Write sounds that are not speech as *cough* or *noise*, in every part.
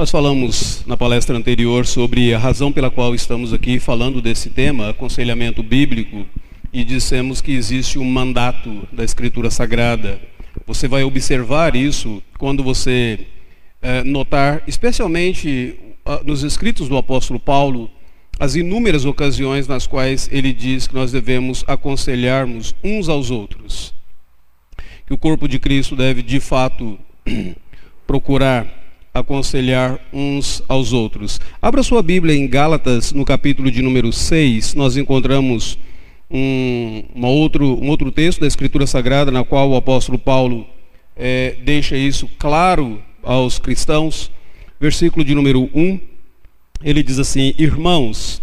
Nós falamos na palestra anterior sobre a razão pela qual estamos aqui falando desse tema, aconselhamento bíblico, e dissemos que existe um mandato da Escritura Sagrada. Você vai observar isso quando você eh, notar, especialmente ah, nos escritos do apóstolo Paulo, as inúmeras ocasiões nas quais ele diz que nós devemos aconselharmos uns aos outros. Que o corpo de Cristo deve, de fato, *clears throat* procurar aconselhar uns aos outros. Abra sua Bíblia em Gálatas, no capítulo de número 6, nós encontramos um, outro, um outro texto da Escritura Sagrada, na qual o apóstolo Paulo é, deixa isso claro aos cristãos. Versículo de número 1, ele diz assim: Irmãos,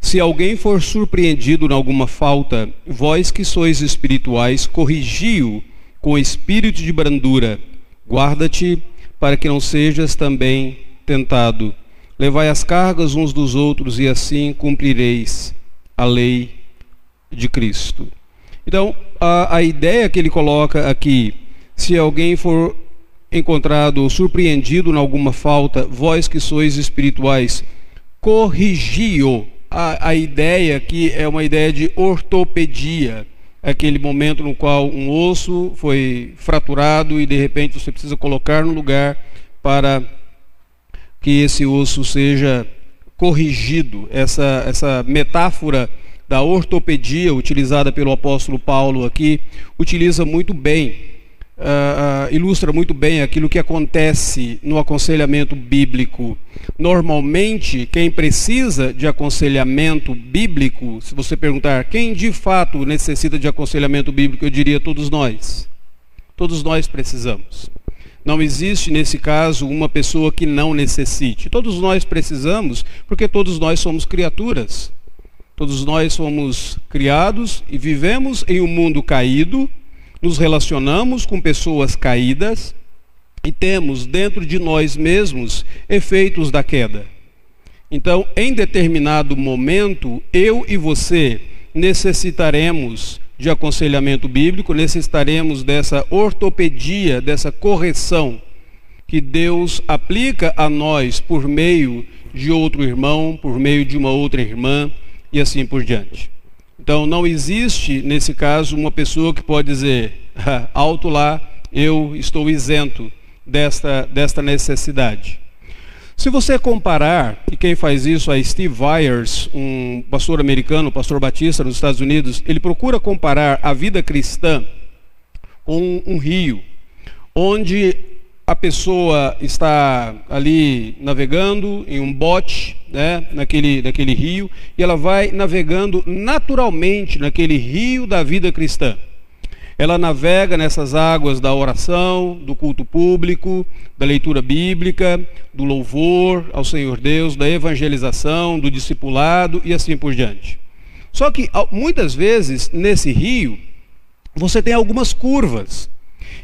se alguém for surpreendido em alguma falta, vós que sois espirituais, corrigiu com espírito de brandura. Guarda-te para que não sejas também tentado. Levai as cargas uns dos outros e assim cumprireis a lei de Cristo. Então, a, a ideia que ele coloca aqui, se alguém for encontrado ou surpreendido em alguma falta, vós que sois espirituais, corrigi-o. A, a ideia aqui é uma ideia de ortopedia aquele momento no qual um osso foi fraturado e de repente você precisa colocar no lugar para que esse osso seja corrigido. Essa, essa metáfora da ortopedia utilizada pelo apóstolo Paulo aqui utiliza muito bem uh, ilustra muito bem aquilo que acontece no aconselhamento bíblico. Normalmente, quem precisa de aconselhamento bíblico, se você perguntar quem de fato necessita de aconselhamento bíblico, eu diria todos nós. Todos nós precisamos. Não existe nesse caso uma pessoa que não necessite. Todos nós precisamos, porque todos nós somos criaturas. Todos nós somos criados e vivemos em um mundo caído, nos relacionamos com pessoas caídas e temos dentro de nós mesmos efeitos da queda. Então, em determinado momento, eu e você necessitaremos de aconselhamento bíblico, necessitaremos dessa ortopedia, dessa correção que Deus aplica a nós por meio de outro irmão, por meio de uma outra irmã e assim por diante. Então não existe, nesse caso, uma pessoa que pode dizer, alto lá, eu estou isento desta, desta necessidade. Se você comparar, e quem faz isso é Steve Vyers, um pastor americano, pastor batista nos Estados Unidos, ele procura comparar a vida cristã com um rio, onde a pessoa está ali navegando em um bote, né, naquele, naquele rio, e ela vai navegando naturalmente naquele rio da vida cristã. Ela navega nessas águas da oração, do culto público, da leitura bíblica, do louvor ao Senhor Deus, da evangelização, do discipulado e assim por diante. Só que muitas vezes nesse rio você tem algumas curvas.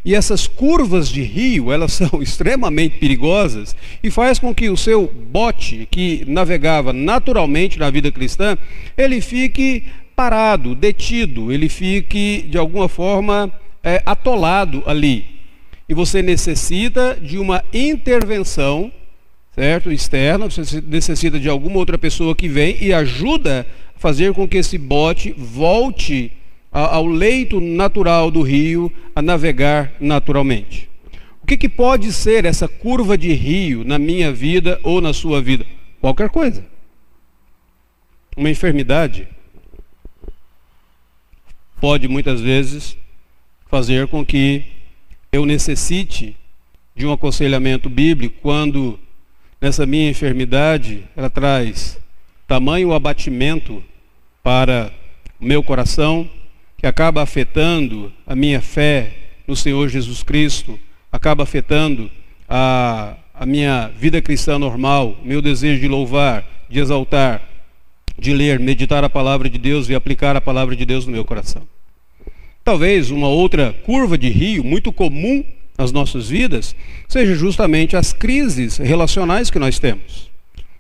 E essas curvas de rio, elas *laughs* são extremamente perigosas e faz com que o seu bote, que navegava naturalmente na vida cristã, ele fique parado, detido, ele fique de alguma forma é, atolado ali. E você necessita de uma intervenção, certo? Externa, você necessita de alguma outra pessoa que vem e ajuda a fazer com que esse bote volte ao leito natural do rio a navegar naturalmente. O que, que pode ser essa curva de rio na minha vida ou na sua vida? Qualquer coisa. Uma enfermidade pode muitas vezes fazer com que eu necessite de um aconselhamento bíblico quando nessa minha enfermidade ela traz tamanho abatimento para o meu coração, que acaba afetando a minha fé no Senhor Jesus Cristo, acaba afetando a, a minha vida cristã normal, meu desejo de louvar, de exaltar, de ler, meditar a palavra de Deus e aplicar a palavra de Deus no meu coração. Talvez uma outra curva de rio muito comum nas nossas vidas seja justamente as crises relacionais que nós temos.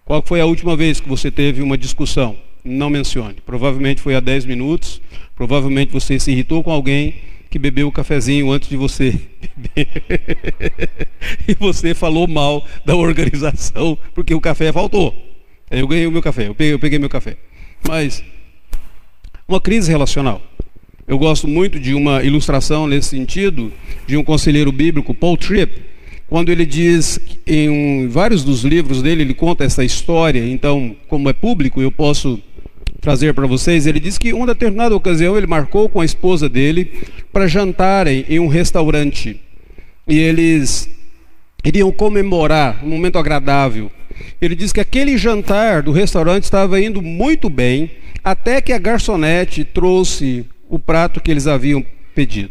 Qual foi a última vez que você teve uma discussão? Não mencione. Provavelmente foi há 10 minutos, Provavelmente você se irritou com alguém que bebeu o cafezinho antes de você beber. *laughs* e você falou mal da organização porque o café faltou. Eu ganhei o meu café, eu peguei, eu peguei meu café. Mas uma crise relacional. Eu gosto muito de uma ilustração nesse sentido de um conselheiro bíblico, Paul Tripp, quando ele diz em um, vários dos livros dele, ele conta essa história, então, como é público, eu posso trazer para vocês. Ele diz que uma determinada ocasião ele marcou com a esposa dele para jantarem em um restaurante. E eles iriam comemorar um momento agradável. Ele diz que aquele jantar do restaurante estava indo muito bem, até que a garçonete trouxe o prato que eles haviam pedido.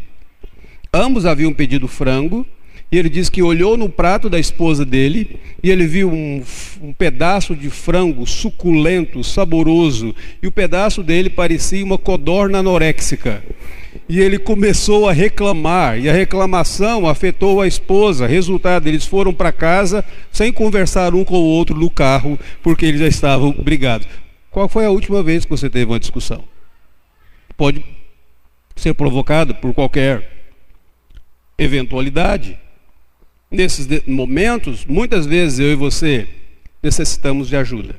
Ambos haviam pedido frango, e ele diz que olhou no prato da esposa dele e ele viu um, um, pedaço de frango suculento, saboroso, e o pedaço dele parecia uma codorna anoréxica. E ele começou a reclamar, e a reclamação afetou a esposa. Resultado, eles foram para casa sem conversar um com o outro no carro, porque eles já estavam brigados. Qual foi a última vez que você teve uma discussão? Pode ser provocada por qualquer eventualidade. Nesses momentos, muitas vezes eu e você necessitamos de ajuda.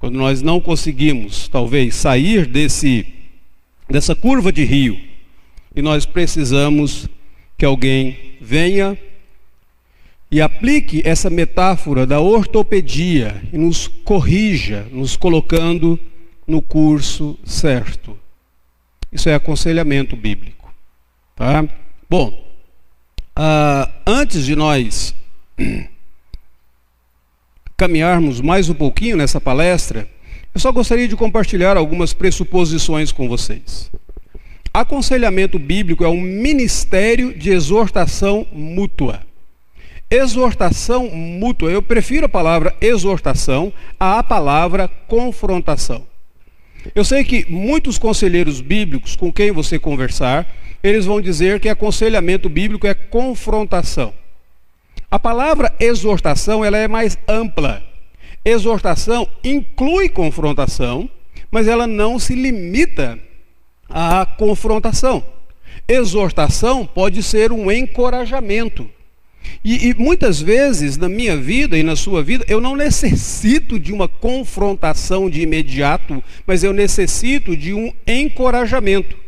Quando nós não conseguimos, talvez, sair desse, dessa curva de rio, e nós precisamos que alguém venha e aplique essa metáfora da ortopedia e nos corrija, nos colocando no curso certo. Isso é aconselhamento bíblico. Tá? Bom, Uh, antes de nós *clears throat* caminharmos mais um pouquinho nessa palestra, eu só gostaria de compartilhar algumas pressuposições com vocês. Aconselhamento bíblico é um ministério de exortação mútua. Exortação mútua, eu prefiro a palavra exortação à palavra confrontação. Eu sei que muitos conselheiros bíblicos com quem você conversar eles vão dizer que aconselhamento bíblico é confrontação. A palavra exortação ela é mais ampla. Exortação inclui confrontação, mas ela não se limita à confrontação. Exortação pode ser um encorajamento. E, e, muitas vezes na minha vida e na sua vida, eu não necessito de uma confrontação de imediato, mas eu necessito de um encorajamento.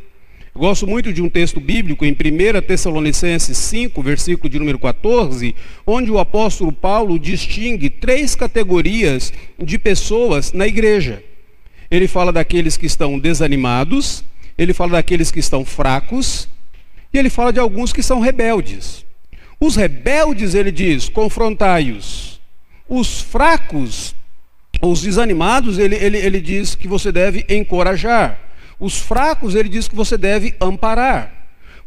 Eu gosto muito de um texto bíblico em 1 Tessalonicenses 5, versículo de número 14, onde o apóstolo Paulo distingue três categorias de pessoas na igreja. Ele fala daqueles que estão desanimados, ele fala daqueles que estão fracos, e ele fala de alguns que são rebeldes. Os rebeldes, ele diz, confrontai-os. Os fracos, os desanimados, ele, ele, ele diz que você deve encorajar. Os fracos, ele diz que você deve amparar.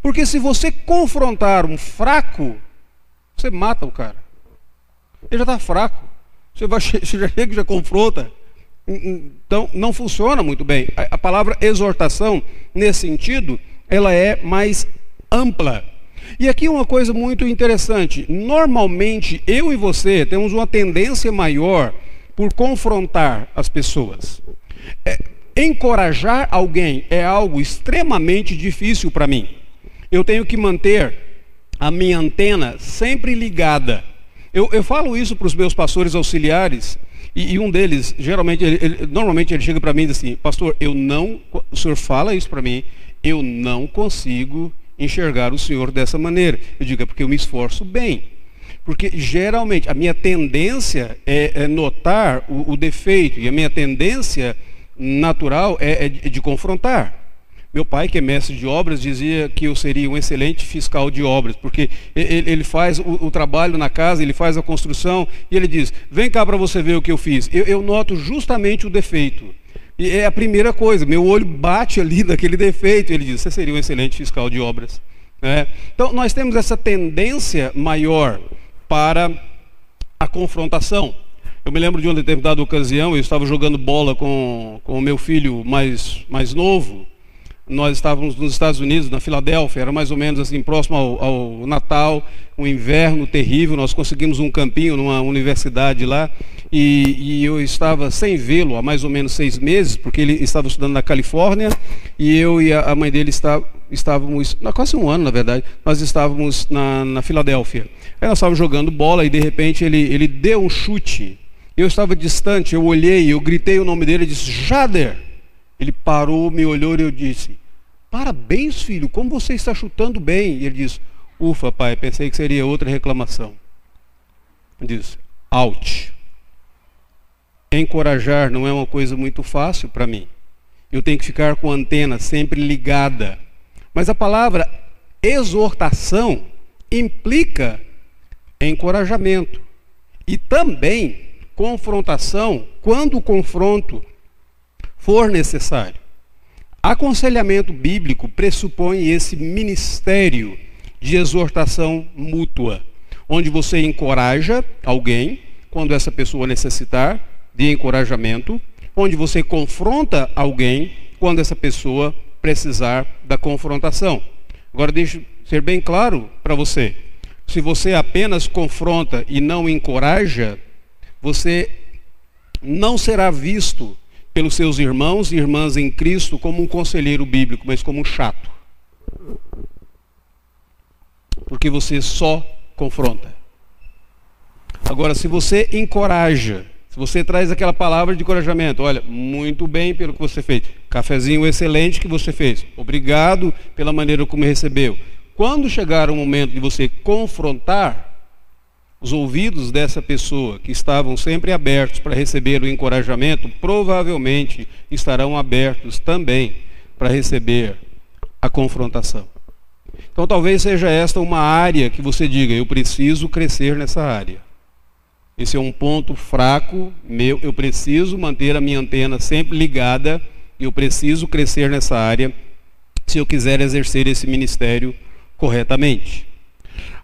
Porque se você confrontar um fraco, você mata o cara. Ele já está fraco. Você, vai, *laughs* você já chega e já confronta. Então, não funciona muito bem. A, a palavra exortação, nesse sentido, ela é mais ampla. E aqui uma coisa muito interessante. Normalmente, eu e você temos uma tendência maior por confrontar as pessoas. É, Encorajar alguém é algo extremamente difícil para mim. Eu tenho que manter a minha antena sempre ligada. Eu, eu falo isso para os meus pastores auxiliares, e, e um deles, geralmente, ele, ele, normalmente ele chega para mim e diz assim: Pastor, eu não, o senhor fala isso para mim, eu não consigo enxergar o senhor dessa maneira. Eu digo: é porque eu me esforço bem. Porque geralmente a minha tendência é, é notar o, o defeito, e a minha tendência natural é, é de, confrontar. Meu pai, que é mestre de obras, dizia que eu seria um excelente fiscal de obras, porque ele, ele faz o, o, trabalho na casa, ele faz a construção, e ele diz: Vem cá para você ver o que eu fiz. Eu, eu, noto justamente o defeito. E é a primeira coisa, meu olho bate ali *laughs* naquele defeito. Ele diz: Você seria um excelente fiscal de obras. É. Então, nós temos essa tendência maior para a confrontação. Eu me lembro de uma determinada ocasião, eu estava jogando bola com, com o meu filho mais, mais novo. Nós estávamos nos Estados Unidos, na Filadélfia, era mais ou menos assim, próximo ao, ao Natal, um inverno terrível. Nós conseguimos um campinho numa universidade lá e, e eu estava sem vê-lo há mais ou menos seis meses, porque ele estava estudando na Califórnia e eu e a, mãe dele está, estávamos, quase um ano na verdade, nós estávamos na, na Filadélfia. Aí nós estávamos jogando bola e de repente ele, ele deu um chute. Eu estava distante, eu olhei, eu gritei o nome dele e disse, Jader. Ele parou, me olhou e eu disse, parabéns filho, como você está chutando bem. E ele disse, ufa pai, pensei que seria outra reclamação. Ele disse, out. Encorajar não é uma coisa muito fácil para mim. Eu tenho que ficar com a antena sempre ligada. Mas a palavra exortação implica encorajamento e também confrontação quando o confronto for necessário. Aconselhamento bíblico pressupõe esse ministério de exortação mútua, onde você encoraja alguém quando essa pessoa necessitar de encorajamento, onde você confronta alguém quando essa pessoa precisar da confrontação. Agora deixe ser bem claro para você. Se você apenas confronta e não encoraja, você não será visto pelos seus irmãos e irmãs em Cristo como um conselheiro bíblico, mas como um chato. Porque você só confronta. Agora, se você encoraja, se você traz aquela palavra de encorajamento, olha, muito bem pelo que você fez, cafezinho excelente que você fez, obrigado pela maneira como recebeu. Quando chegar o momento de você confrontar, os ouvidos dessa pessoa, que estavam sempre abertos para receber o encorajamento, provavelmente estarão abertos também para receber a confrontação. Então, talvez seja esta uma área que você diga: eu preciso crescer nessa área. Esse é um ponto fraco meu, eu preciso manter a minha antena sempre ligada, eu preciso crescer nessa área se eu quiser exercer esse ministério corretamente.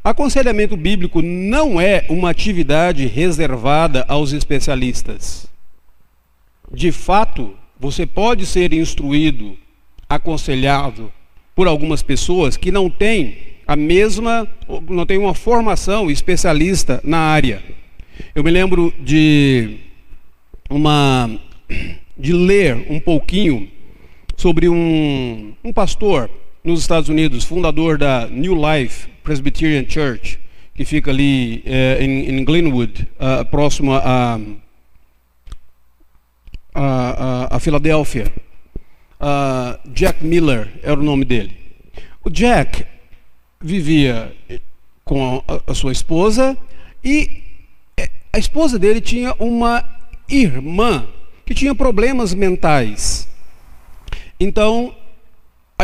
Aconselhamento bíblico não é uma atividade reservada aos especialistas. De fato, você pode ser instruído, aconselhado por algumas pessoas que não têm a mesma, não têm uma formação especialista na área. Eu me lembro de uma de ler um pouquinho sobre um, um pastor nos Estados Unidos, fundador da New Life Presbyterian Church, que fica ali é, em, Glenwood, uh, próximo a, a, a, a Filadélfia. Uh, Jack Miller era o nome dele. O Jack vivia com a, a sua esposa e é, a esposa dele tinha uma irmã que tinha problemas mentais. Então,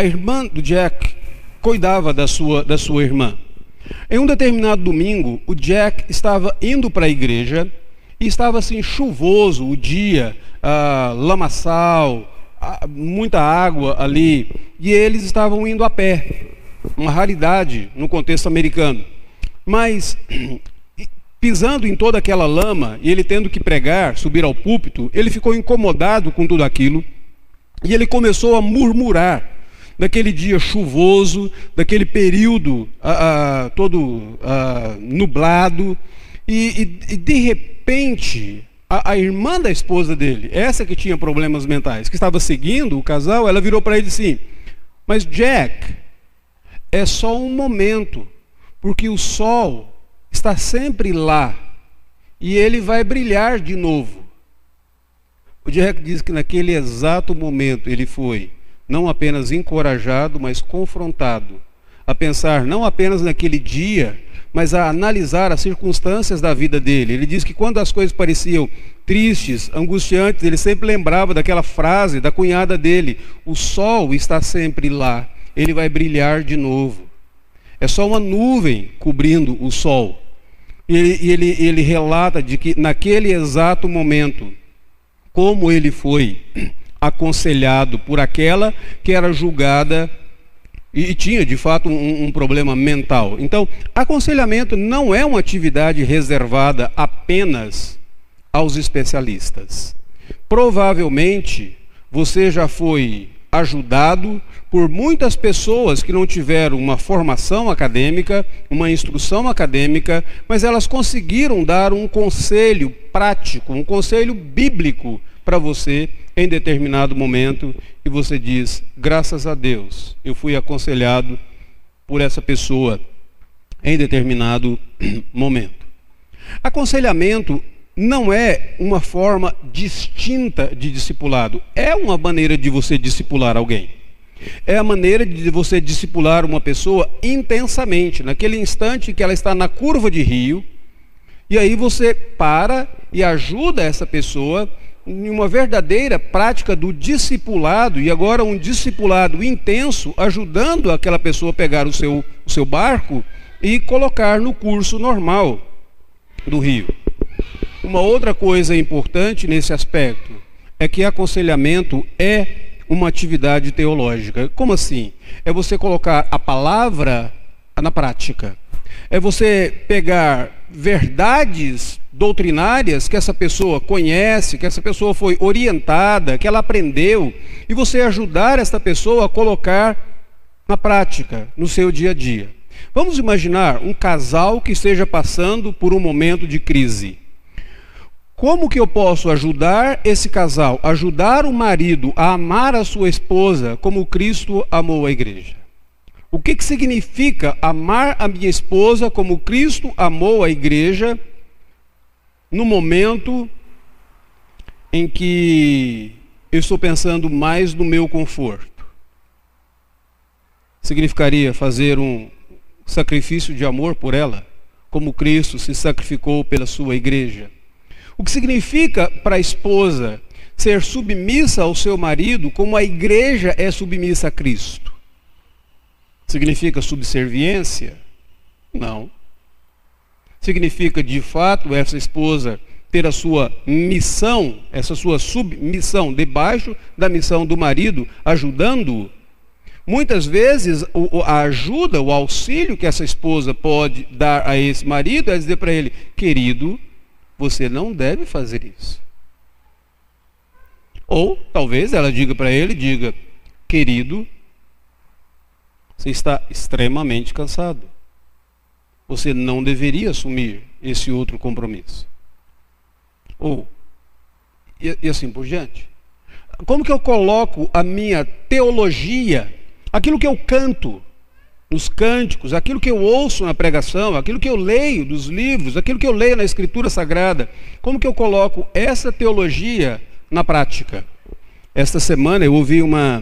a irmã do Jack cuidava da sua, da sua irmã. Em um determinado domingo, o Jack estava indo para a igreja e estava assim chuvoso o dia, ah, lamaçal, muita água ali, e eles estavam indo a pé. Uma raridade no contexto americano. Mas *clears throat* pisando em toda aquela lama e ele tendo que pregar, subir ao púlpito, ele ficou incomodado com tudo aquilo e ele começou a murmurar daquele dia chuvoso, daquele período ah, ah, todo ah, nublado, e, e, e, de repente a, a, irmã da esposa dele, essa que tinha problemas mentais, que estava seguindo o casal, ela virou para ele assim: Mas Jack, é só um momento, porque o sol está sempre lá e ele vai brilhar de novo. O Jack diz que naquele exato momento ele foi não apenas encorajado, mas confrontado a pensar não apenas naquele dia, mas a analisar as circunstâncias da vida dele. Ele diz que quando as coisas pareciam tristes, angustiantes, ele sempre lembrava daquela frase da cunhada dele: O sol está sempre lá, ele vai brilhar de novo. É só uma nuvem cobrindo o sol. E ele, ele, ele relata de que naquele exato momento, como ele foi aconselhado por aquela que era julgada e tinha de fato um, um, problema mental. Então, aconselhamento não é uma atividade reservada apenas aos especialistas. Provavelmente você já foi ajudado por muitas pessoas que não tiveram uma formação acadêmica, uma instrução acadêmica, mas elas conseguiram dar um conselho prático, um conselho bíblico para você em determinado momento e você diz: graças a Deus, eu fui aconselhado por essa pessoa em determinado *clears throat* momento. Aconselhamento não é uma forma distinta de discipulado, é uma maneira de você discipular alguém. É a maneira de você discipular uma pessoa intensamente, naquele instante que ela está na curva de rio, e aí você para e ajuda essa pessoa em uma verdadeira prática do discipulado, e agora um discipulado intenso, ajudando aquela pessoa a pegar o seu, o seu barco e colocar no curso normal do rio. Uma outra coisa importante nesse aspecto é que aconselhamento é uma atividade teológica. Como assim? É você colocar a palavra na prática. É você pegar verdades doutrinárias que essa pessoa conhece, que essa pessoa foi orientada, que ela aprendeu, e você ajudar essa pessoa a colocar na prática, no seu dia a dia. Vamos imaginar um casal que esteja passando por um momento de crise. Como que eu posso ajudar esse casal, ajudar o marido a amar a sua esposa como Cristo amou a igreja? O que, que significa amar a minha esposa como Cristo amou a igreja no momento em que eu estou pensando mais no meu conforto? Significaria fazer um sacrifício de amor por ela, como Cristo se sacrificou pela sua igreja? O que significa para a esposa ser submissa ao seu marido como a igreja é submissa a Cristo? Significa subserviência? Não. Significa de fato essa esposa ter a sua missão, essa sua submissão debaixo da missão do marido, ajudando-o? Muitas vezes a ajuda, o auxílio que essa esposa pode dar a esse marido é dizer para ele: querido, você não deve fazer isso. Ou talvez ela diga para ele, diga, querido, você está extremamente cansado. Você não deveria assumir esse outro compromisso. Ou, e, e assim por diante. Como que eu coloco a minha teologia, aquilo que eu canto, nos cânticos, aquilo que eu ouço na pregação, aquilo que eu leio dos livros, aquilo que eu leio na Escritura Sagrada, como que eu coloco essa teologia na prática? Esta semana eu ouvi uma,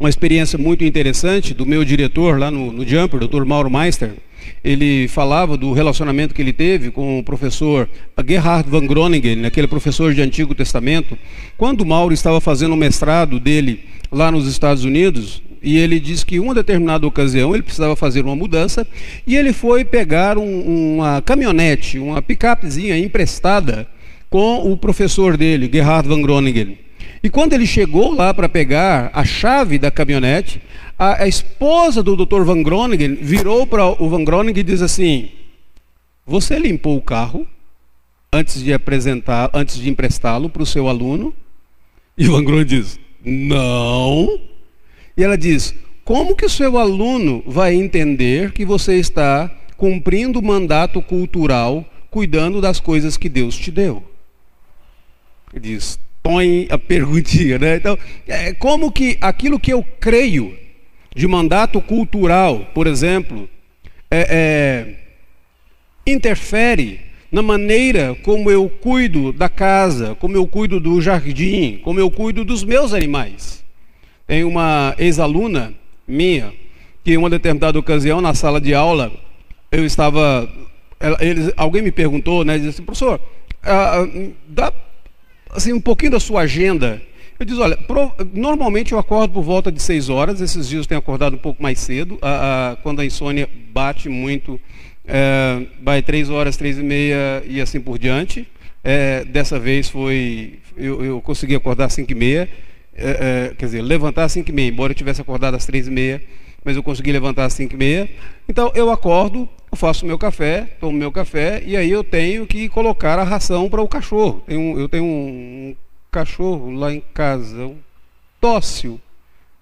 uma experiência muito interessante do meu diretor lá no, no Jumper, Dr. Mauro Meister. Ele falava do relacionamento que ele teve com o professor Gerhard van Groningen, aquele professor de Antigo Testamento, quando Mauro estava fazendo o mestrado dele lá nos Estados Unidos, e ele disse que uma determinada ocasião ele precisava fazer uma mudança e ele foi pegar um, uma caminhonete, uma picapezinha emprestada com o professor dele, Gerhard van Groningen. E quando ele chegou lá para pegar a chave da caminhonete, a, a esposa do Dr. Van Groningen virou para o Van Groningen e diz assim: Você limpou o carro antes de apresentar, antes de emprestá-lo para o seu aluno? E Van Groningen diz: Não. E ela diz: como que o seu aluno vai entender que você está cumprindo o mandato cultural, cuidando das coisas que Deus te deu? Ele diz: põe a perguntinha, né? Então, é, como que aquilo que eu creio de mandato cultural, por exemplo, é, é, interfere na maneira como eu cuido da casa, como eu cuido do jardim, como eu cuido dos meus animais. Tem uma ex-aluna minha que em uma determinada ocasião na sala de aula eu estava, eles, alguém me perguntou, né, disse assim, professor, ah, dá assim um pouquinho da sua agenda. Eu disse, olha, pro, normalmente eu acordo por volta de 6 horas, esses dias eu tenho acordado um pouco mais cedo, a, a, quando a insônia bate muito, é, vai 3 horas, 3 e meia e assim por diante. É, dessa vez foi, eu, eu consegui acordar às 5 e meia é, é, quer dizer, levantar às 5 e meia, embora eu tivesse acordado às 3 e meia, mas eu consegui levantar às 5 e meia. Então eu acordo, eu faço meu café, tomo meu café, e aí eu tenho que colocar a ração para o cachorro. Tenho, eu tenho um, um cachorro lá em casa, um dócil,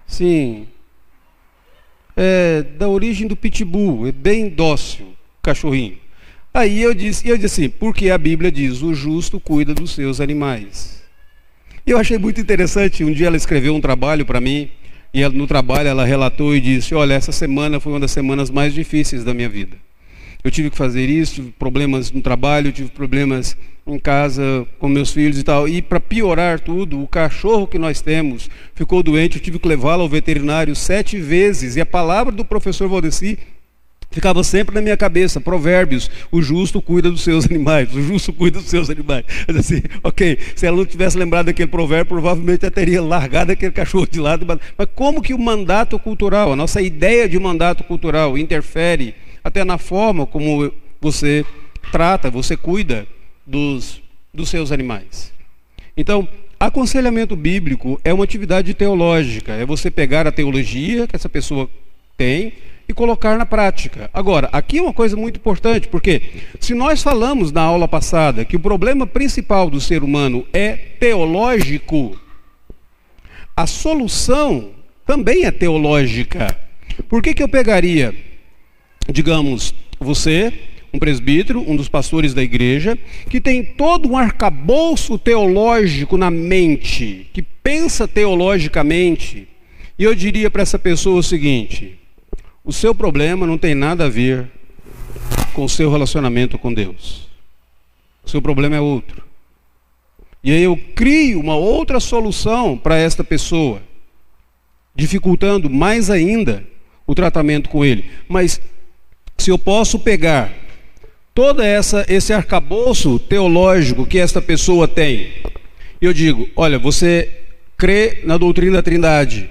sim, é, da origem do pitbull, é bem dócil, cachorrinho. Aí eu disse, eu disse assim, porque a Bíblia diz, o justo cuida dos seus animais. E eu achei muito interessante. Um dia ela escreveu um trabalho para mim, e ela, no trabalho ela relatou e disse: Olha, essa semana foi uma das semanas mais difíceis da minha vida. Eu tive que fazer isso, tive problemas no trabalho, tive problemas em casa com meus filhos e tal. E para piorar tudo, o cachorro que nós temos ficou doente, eu tive que levá-lo ao veterinário sete vezes. E a palavra do professor Valdeci ficava sempre na minha cabeça, provérbios, o justo cuida dos seus *laughs* animais, o justo cuida dos seus animais. Mas assim, ok, se ela não tivesse lembrado daquele provérbio, provavelmente ela teria largado aquele cachorro de lado. Mas como que o mandato cultural, a nossa ideia de mandato cultural interfere até na forma como você trata, você cuida dos, dos seus animais. Então, aconselhamento bíblico é uma atividade teológica, é você pegar a teologia que essa pessoa tem e colocar na prática. Agora, aqui é uma coisa muito importante, porque se nós falamos na aula passada que o problema principal do ser humano é teológico, a solução também é teológica. Por que, que eu pegaria digamos, você, um presbítero, um dos pastores da igreja, que tem todo um arcabouço teológico na mente, que pensa teologicamente, e eu diria para essa pessoa o seguinte: o seu problema não tem nada a ver com o seu relacionamento com Deus. O seu problema é outro. E aí eu crio uma outra solução para esta pessoa, dificultando mais ainda o tratamento com ele. Mas se eu posso pegar todo essa, esse arcabouço teológico que esta pessoa tem, eu digo: olha, você crê na doutrina da Trindade?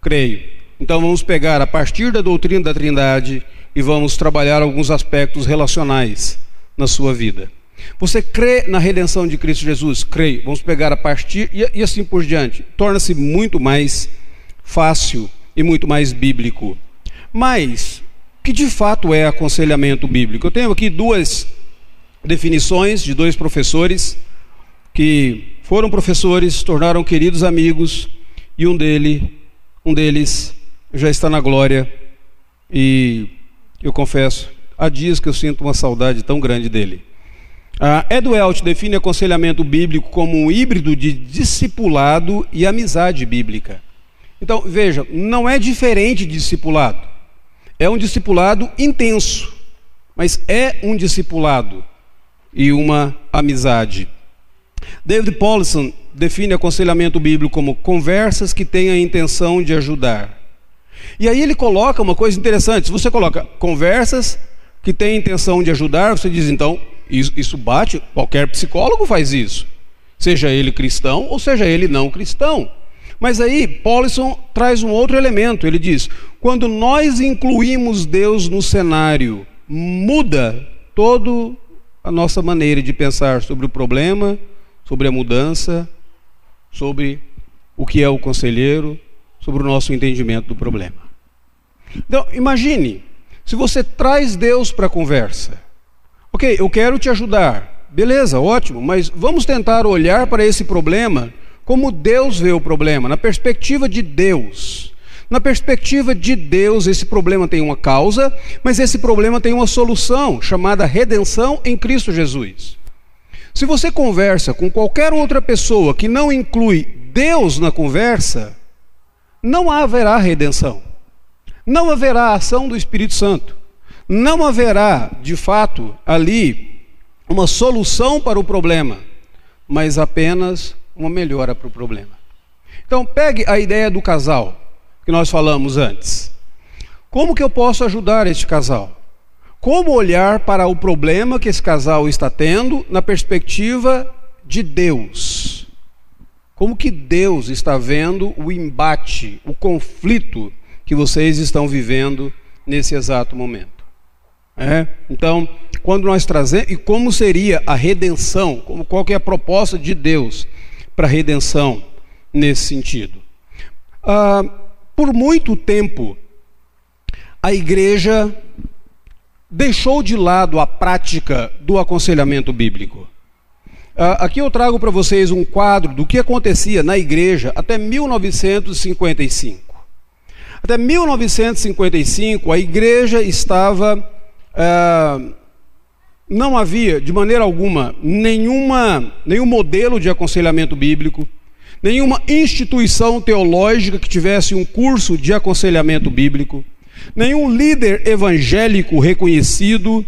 Creio. Então vamos pegar a partir da doutrina da Trindade e vamos trabalhar alguns aspectos relacionais na sua vida. Você crê na redenção de Cristo Jesus? Creio. Vamos pegar a partir e assim por diante. Torna-se muito mais fácil e muito mais bíblico. Mas que de fato é aconselhamento bíblico? Eu tenho aqui duas definições de dois professores que foram professores, tornaram queridos amigos e um dele, um deles já está na glória e eu confesso, há dias que eu sinto uma saudade tão grande dele. Uh, Ed Welch define aconselhamento bíblico como um híbrido de discipulado e amizade bíblica. Então, veja, não é diferente de discipulado. É um discipulado intenso, mas é um discipulado e uma amizade. David Paulson define aconselhamento bíblico como conversas que têm a intenção de ajudar. E aí ele coloca uma coisa interessante. Se você coloca conversas que têm a intenção de ajudar, você diz então, isso, bate, qualquer psicólogo faz isso. Seja ele cristão ou seja ele não cristão. Mas aí Paulson traz um outro elemento. Ele diz: quando nós incluímos Deus no cenário, muda toda a nossa maneira de pensar sobre o problema, sobre a mudança, sobre o que é o conselheiro, sobre o nosso entendimento do problema. Então, imagine, se você traz Deus para a conversa. Ok, eu quero te ajudar. Beleza, ótimo, mas vamos tentar olhar para esse problema como Deus vê o problema, na perspectiva de Deus. Na perspectiva de Deus, esse problema tem uma causa, mas esse problema tem uma solução, chamada redenção em Cristo Jesus. Se você conversa com qualquer outra pessoa que não inclui Deus na conversa, não haverá redenção. Não haverá ação do Espírito Santo. Não haverá, de fato, ali uma solução para o problema, mas apenas uma melhora para o problema. Então, pegue a ideia do casal que nós falamos antes. Como que eu posso ajudar este casal? Como olhar para o problema que esse casal está tendo na perspectiva de Deus? Como que Deus está vendo o embate, o conflito que vocês estão vivendo nesse exato momento? É? Então, quando nós trazemos e como seria a redenção, como qual que é a proposta de Deus para a redenção nesse sentido. Ah, por muito tempo, a igreja deixou de lado a prática do aconselhamento bíblico. Ah, aqui eu trago para vocês um quadro do que acontecia na igreja até 1955. Até 1955, a igreja estava. Ah, não havia, de maneira alguma, nenhuma, nenhum modelo de aconselhamento bíblico, nenhuma instituição teológica que tivesse um curso de aconselhamento bíblico, nenhum líder evangélico reconhecido,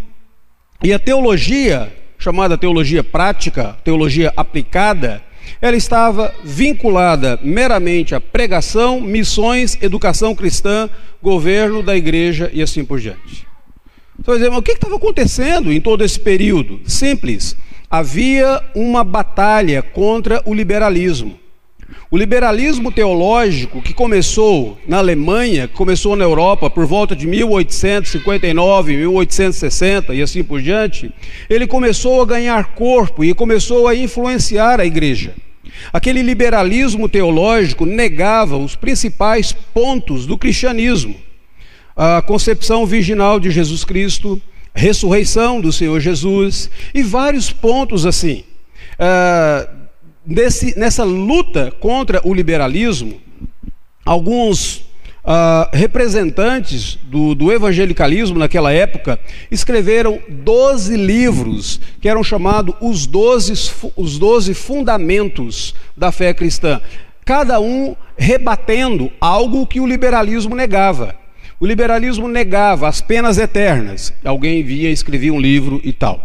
e a teologia, chamada teologia prática, teologia aplicada, ela estava vinculada meramente à pregação, missões, educação cristã, governo da igreja e assim por diante. Então, o que estava acontecendo em todo esse período? Simples. Havia uma batalha contra o liberalismo. O liberalismo teológico que começou na Alemanha, que começou na Europa por volta de 1859, 1860 e assim por diante, ele começou a ganhar corpo e começou a influenciar a igreja. Aquele liberalismo teológico negava os principais pontos do cristianismo: a concepção virginal de Jesus Cristo, ressurreição do Senhor Jesus e vários pontos assim. Uh, nesse, nessa luta contra o liberalismo, alguns uh, representantes do, do, evangelicalismo naquela época escreveram 12 livros que eram chamados os 12, os 12 fundamentos da fé cristã, cada um rebatendo algo que o liberalismo negava. O liberalismo negava as penas eternas. Alguém via, escrevia um livro e tal.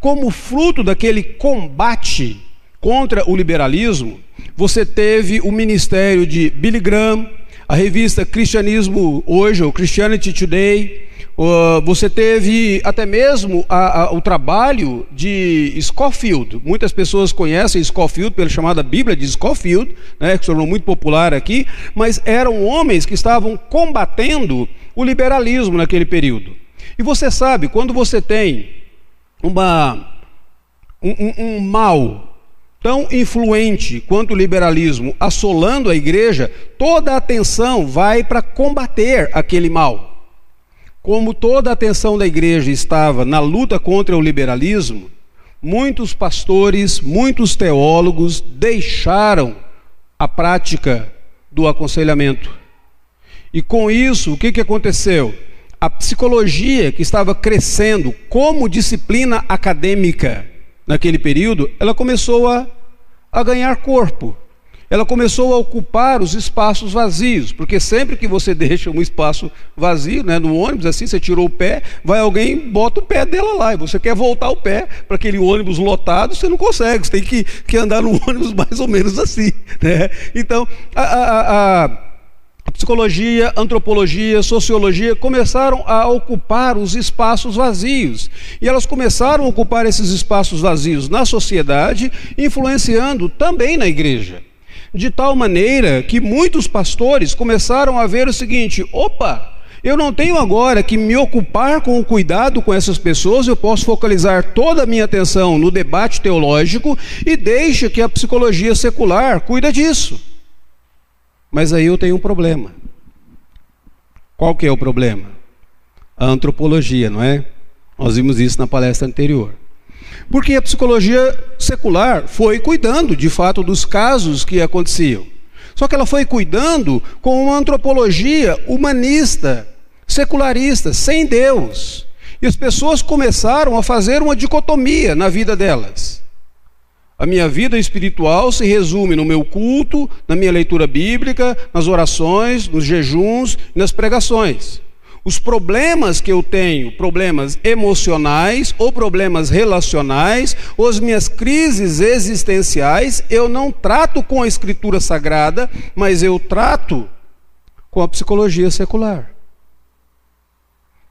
Como fruto daquele combate contra o liberalismo, você teve o ministério de Billy Graham, a revista Cristianismo Hoje, ou Christianity Today, você teve até mesmo a, a, o trabalho de Scofield. Muitas pessoas conhecem Scofield pela chamada Bíblia de Scofield, né, que se tornou muito popular aqui, mas eram homens que estavam combatendo o liberalismo naquele período. E você sabe, quando você tem uma, um, um, um mal tão influente quanto o liberalismo assolando a igreja, toda a atenção vai para combater aquele mal. Como toda a atenção da igreja estava na luta contra o liberalismo, muitos pastores, muitos teólogos deixaram a prática do aconselhamento. E com isso, o que, que aconteceu? A psicologia que estava crescendo como disciplina acadêmica, naquele período, ela começou a, a ganhar corpo. Ela começou a ocupar os espaços vazios, porque sempre que você *laughs* deixa um espaço vazio, né, no ônibus, assim, você tirou o pé, vai alguém bota o pé dela lá, e você quer voltar o pé para aquele ônibus lotado, você não consegue, você tem que, que andar no *laughs* ônibus mais ou menos assim. Né? Então, a, a, a psicologia, antropologia, sociologia começaram a ocupar os espaços vazios. E elas começaram a ocupar esses espaços vazios na sociedade, influenciando também na igreja. De tal maneira que muitos pastores começaram a ver o seguinte: opa, eu não tenho agora que me ocupar com o cuidado com essas pessoas, eu posso focalizar toda a minha atenção no debate teológico e deixa que a psicologia secular cuida disso. Mas aí eu tenho um problema. Qual que é o problema? A antropologia, não é? Nós vimos isso na palestra anterior. Porque a psicologia secular foi cuidando, de fato, dos casos que aconteciam. Só que ela foi cuidando com uma antropologia humanista, secularista, sem Deus. E as pessoas começaram a fazer uma dicotomia na vida delas. A minha vida espiritual se resume no meu culto, na minha leitura bíblica, nas orações, nos jejuns, nas pregações. Os problemas que eu tenho, problemas emocionais ou problemas relacionais, ou as minhas crises existenciais, eu não trato com a escritura sagrada, mas eu trato com a psicologia secular.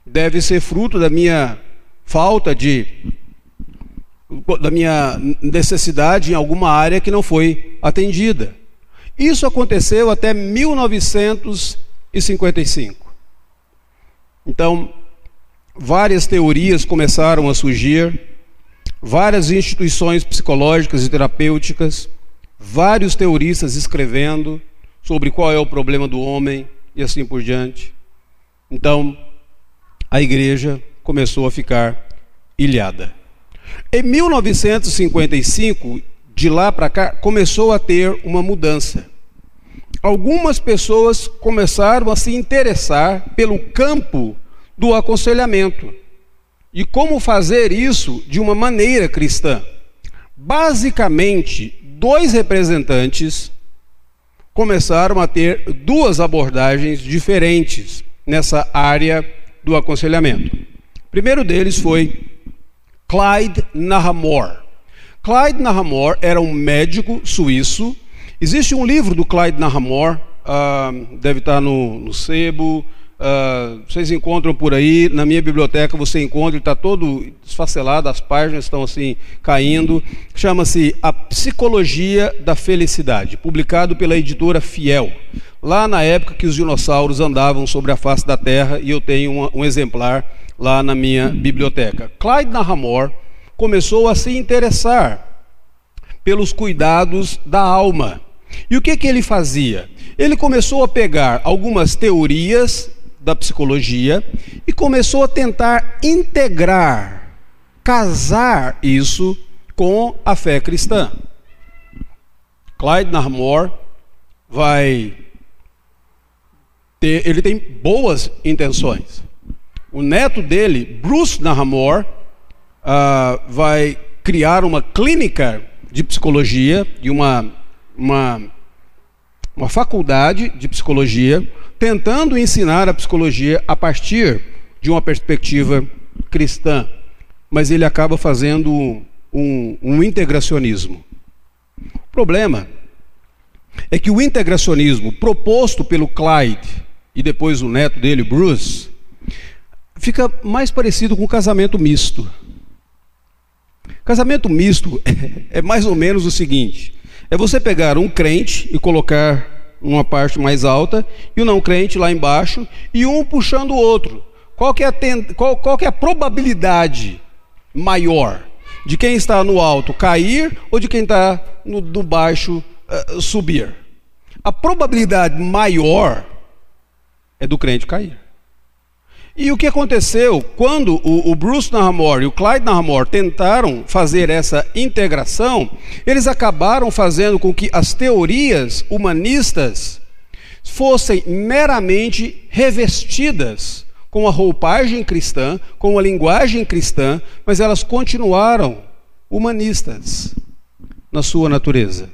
Deve ser fruto da minha falta de da minha necessidade em alguma área que não foi atendida. Isso aconteceu até 1955. Então, várias teorias começaram a surgir, várias instituições psicológicas e terapêuticas, vários teoristas escrevendo sobre qual é o problema do homem e assim por diante. Então, a igreja começou a ficar ilhada. Em 1955, de lá para cá, começou a ter uma mudança. Algumas pessoas começaram a se interessar pelo campo do aconselhamento e como fazer isso de uma maneira cristã. Basicamente, dois representantes começaram a ter duas abordagens diferentes nessa área do aconselhamento. O primeiro deles foi Clyde Nahamore. Clyde Nahamore era um médico suíço. Existe um livro do Clyde Nahamore, uh, deve estar no, no sebo, Uh, vocês encontram por aí, na minha biblioteca você encontra, está todo desfacelado, as páginas estão assim caindo. Chama-se A Psicologia da Felicidade, publicado pela editora Fiel. Lá na época que os dinossauros andavam sobre a face da Terra, e eu tenho um, um exemplar lá na minha biblioteca. Clyde Nahamore começou a se interessar pelos cuidados da alma. E o que, que ele fazia? Ele começou a pegar algumas teorias da psicologia e começou a tentar integrar, casar isso com a fé cristã. Clyde Narmore vai ter, ele tem boas intenções. O neto dele, Bruce Narmore, uh, vai criar uma clínica de psicologia, de uma, uma, uma faculdade de psicologia, tentando ensinar a psicologia a partir de uma perspectiva cristã, mas ele acaba fazendo um, um integracionismo. O problema é que o integracionismo proposto pelo Clyde e depois o neto dele, Bruce, fica mais parecido com casamento misto. Casamento misto *laughs* é mais ou menos o seguinte: é você pegar um crente e colocar uma parte mais alta, e o não crente lá embaixo, e um puxando o outro. Qual que é a, ten... qual, qual que é a probabilidade maior de quem está no alto cair ou de quem está no, no baixo uh, subir? A probabilidade maior é do crente cair. E o que aconteceu quando o, Bruce Nahamore e o Clyde Nahamore tentaram fazer essa integração, eles acabaram fazendo com que as teorias humanistas fossem meramente revestidas com a roupagem cristã, com a linguagem cristã, mas elas continuaram humanistas na sua natureza.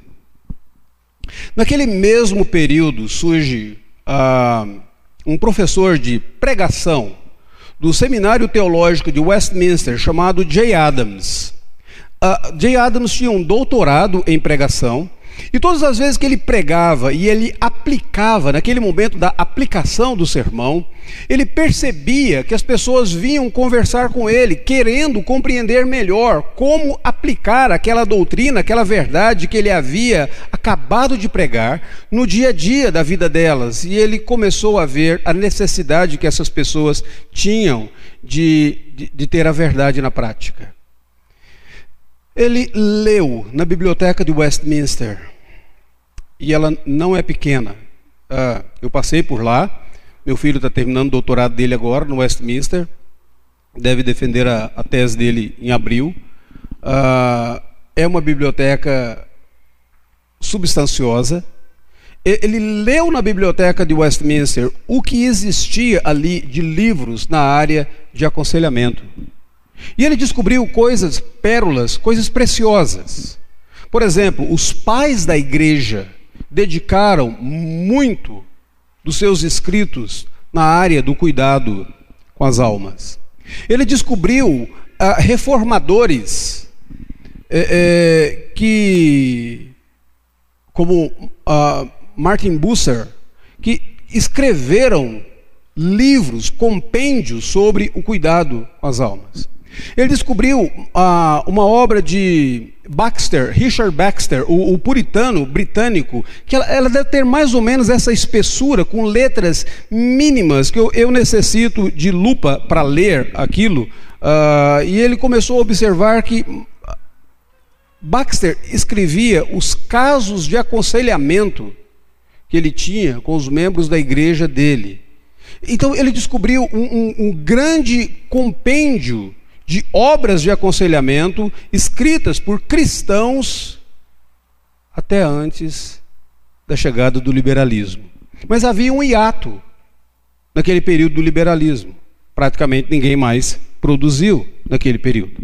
Naquele mesmo período surge a. Ah, um professor de pregação do Seminário Teológico de Westminster chamado Jay Adams. Uh, Jay Adams tinha um doutorado em pregação e todas as vezes que ele pregava e ele aplicava, naquele momento da aplicação do sermão, ele percebia que as pessoas vinham conversar com ele, querendo compreender melhor como aplicar aquela doutrina, aquela verdade que ele havia acabado de pregar no dia a dia da vida delas. E ele começou a ver a necessidade que essas pessoas tinham de, de, de ter a verdade na prática. Ele leu na biblioteca de Westminster, e ela não é pequena. Uh, eu passei por lá, meu filho está terminando o doutorado dele agora no Westminster, deve defender a, a tese dele em abril. Uh, é uma biblioteca substanciosa. Ele leu na biblioteca de Westminster o que existia ali de livros na área de aconselhamento. E ele descobriu coisas, pérolas, coisas preciosas. Por exemplo, os pais da igreja dedicaram muito dos seus escritos na área do cuidado com as almas. Ele descobriu ah, reformadores é, é, que, como ah, Martin Busser, que escreveram livros, compêndios sobre o cuidado com as almas. Ele descobriu ah, uma obra de Baxter, Richard Baxter, o, o puritano britânico, que ela, ela, deve ter mais ou menos essa espessura, com letras mínimas, que eu, eu necessito de lupa para ler aquilo. Ah, e ele começou a observar que Baxter escrevia os casos de aconselhamento que ele tinha com os membros da igreja dele. Então ele descobriu um, um, um grande compêndio de obras de aconselhamento escritas por cristãos até antes da chegada do liberalismo. Mas havia um hiato naquele período do liberalismo. Praticamente ninguém mais produziu naquele período.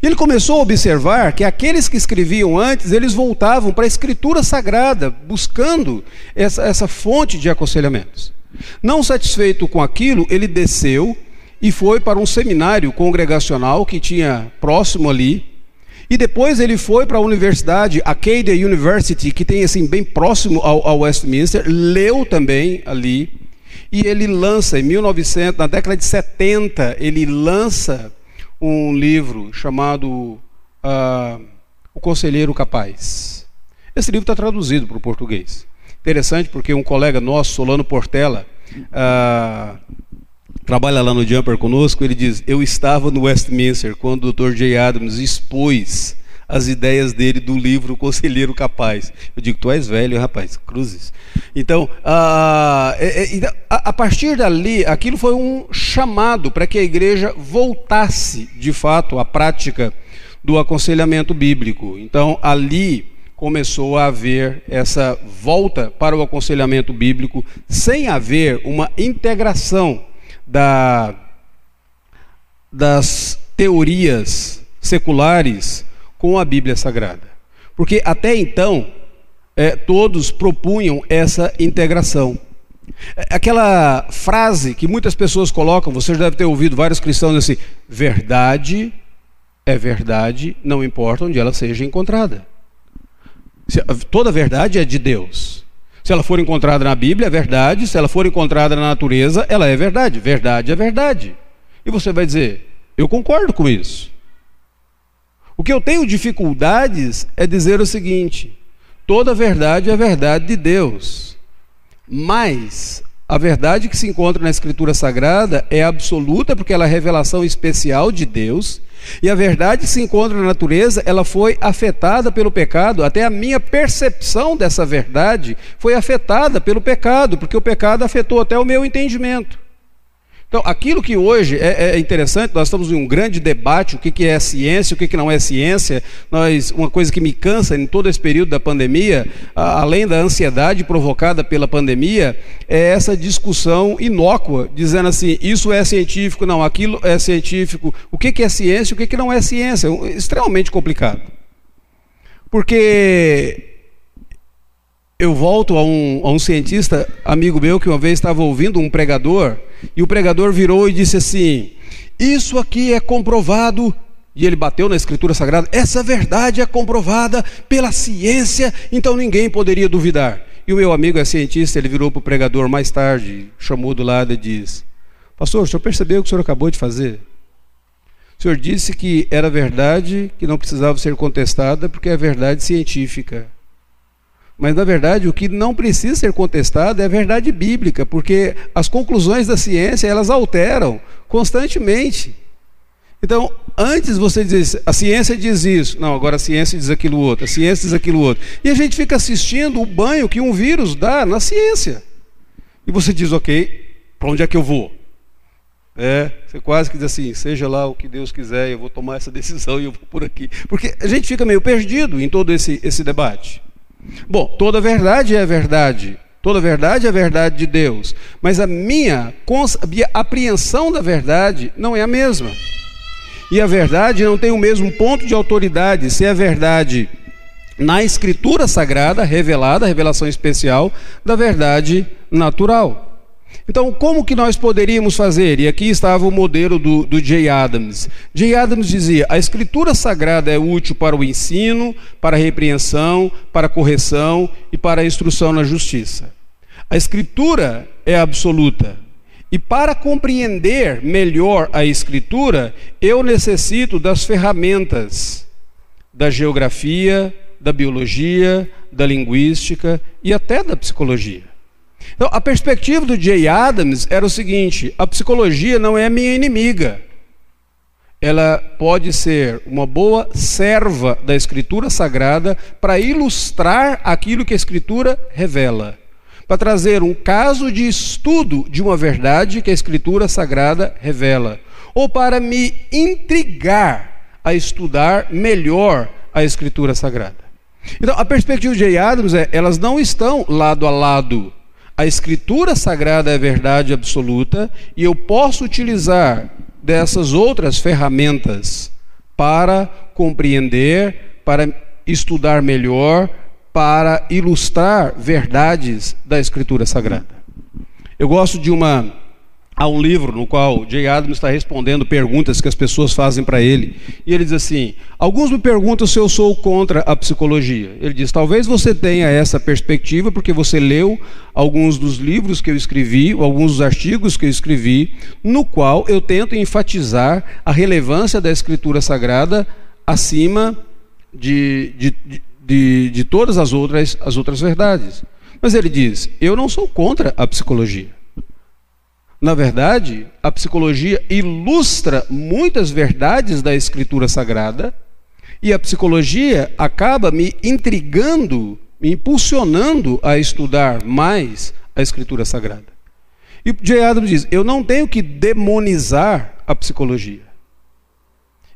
Ele começou a observar que aqueles que escreviam antes, eles voltavam para a escritura sagrada, buscando essa, essa fonte de aconselhamentos. Não satisfeito com aquilo, ele desceu e foi para um seminário congregacional que tinha próximo ali. E depois ele foi para a universidade, Acadia University, que tem assim bem próximo ao, ao Westminster, leu também ali. E ele lança, em 1900, na década de 70, ele lança um livro chamado uh, O Conselheiro Capaz. Esse livro está traduzido para o português. Interessante porque um colega nosso, Solano Portela, uh, trabalha lá no Jumper conosco, ele diz: Eu estava no Westminster quando o Dr. J. Adams expôs as ideias dele do livro Conselheiro Capaz. Eu digo, tu és velho, rapaz, cruzes. Então, a, é, é, a, a partir dali, aquilo foi um chamado para que a igreja voltasse, de fato, à prática do aconselhamento bíblico. Então, ali começou a haver essa volta para o aconselhamento bíblico, sem haver uma integração da, das teorias seculares com a Bíblia Sagrada. Porque até então, é, todos propunham essa integração. É, aquela frase que muitas pessoas colocam, você já deve ter ouvido vários cristãos assim: verdade é verdade, não importa onde ela seja encontrada. Toda verdade é de Deus. Se ela for encontrada na Bíblia, é verdade. Se ela for encontrada na natureza, ela é verdade. Verdade é verdade. E você vai dizer: eu concordo com isso. O que eu tenho dificuldades é dizer o seguinte: toda verdade é verdade de Deus, mas a verdade que se encontra na Escritura Sagrada é absoluta porque ela é revelação especial de Deus, e a verdade se encontra na natureza, ela foi afetada pelo pecado, até a minha percepção dessa verdade foi afetada pelo pecado, porque o pecado afetou até o meu entendimento. Então, aquilo que hoje é, é, interessante, nós estamos em um grande debate, o que, que é ciência, o que, que não é ciência. Nós, uma coisa que me cansa em todo esse período da pandemia, além da ansiedade provocada pela pandemia, é essa discussão inócua, dizendo assim, isso é científico, não, aquilo é científico, o que, que é ciência, o que, que não é ciência. Extremamente complicado. Porque eu volto a um, a um cientista amigo meu que uma vez estava ouvindo um pregador e o pregador virou e disse assim: Isso aqui é comprovado. E ele bateu na Escritura Sagrada: Essa verdade é comprovada pela ciência, então ninguém poderia duvidar. E o meu amigo é cientista, ele virou para o pregador mais tarde, chamou do lado e disse: Pastor, o senhor percebeu o que o senhor acabou de fazer? O senhor disse que era verdade, que não precisava ser contestada, porque é verdade científica. Mas, na verdade, o que não precisa ser contestado é a verdade bíblica, porque as conclusões da ciência elas alteram constantemente. Então, antes você diz, a ciência diz isso, não, agora a ciência diz aquilo outro, a ciência diz aquilo outro. E a gente fica assistindo o banho que um vírus dá na ciência. E você diz, ok, para onde é que eu vou? É, você quase que diz assim, seja lá o que Deus quiser, eu vou tomar essa *laughs* decisão e eu vou por aqui. Porque a gente fica meio perdido em todo esse, esse debate. Bom, toda verdade é verdade. Toda verdade é verdade de Deus. Mas a minha apreensão da verdade não é a mesma. E a verdade não tem o mesmo ponto de autoridade. Se é verdade na Escritura Sagrada, revelada, revelação especial, da verdade natural. Então, como que nós poderíamos fazer? E aqui estava o modelo do, do J. Adams. J. Adams dizia: a escritura sagrada é útil para o ensino, para a repreensão, para a correção e para a instrução na justiça. A escritura é absoluta. E para compreender melhor a escritura, eu necessito das ferramentas da geografia, da biologia, da linguística e até da psicologia. Então, a perspectiva do Jay Adams era o seguinte: a psicologia não é minha inimiga. Ela pode ser uma boa serva da Escritura Sagrada para ilustrar aquilo que a Escritura revela, para trazer um caso de estudo de uma verdade que a Escritura Sagrada revela, ou para me intrigar a estudar melhor a Escritura Sagrada. Então, a perspectiva de Jay Adams é: elas não estão lado a lado a Escritura Sagrada é verdade absoluta e eu posso utilizar dessas outras ferramentas para compreender, para estudar melhor, para ilustrar verdades da Escritura Sagrada. Eu gosto de uma há um livro no qual Jay Adams está respondendo perguntas que as pessoas fazem para ele. E ele diz assim: Alguns me perguntam se eu sou contra a psicologia. Ele diz: Talvez você tenha essa perspectiva porque você leu alguns dos livros que eu escrevi, ou alguns dos artigos que eu escrevi, no qual eu tento enfatizar a relevância da Escritura Sagrada acima de, de, de, de todas as outras, as outras verdades. Mas ele diz: Eu não sou contra a psicologia. Na verdade, a psicologia ilustra muitas verdades da Escritura Sagrada e a psicologia acaba me intrigando, me impulsionando a estudar mais a Escritura Sagrada. E J. Adams diz: eu não tenho que demonizar a psicologia.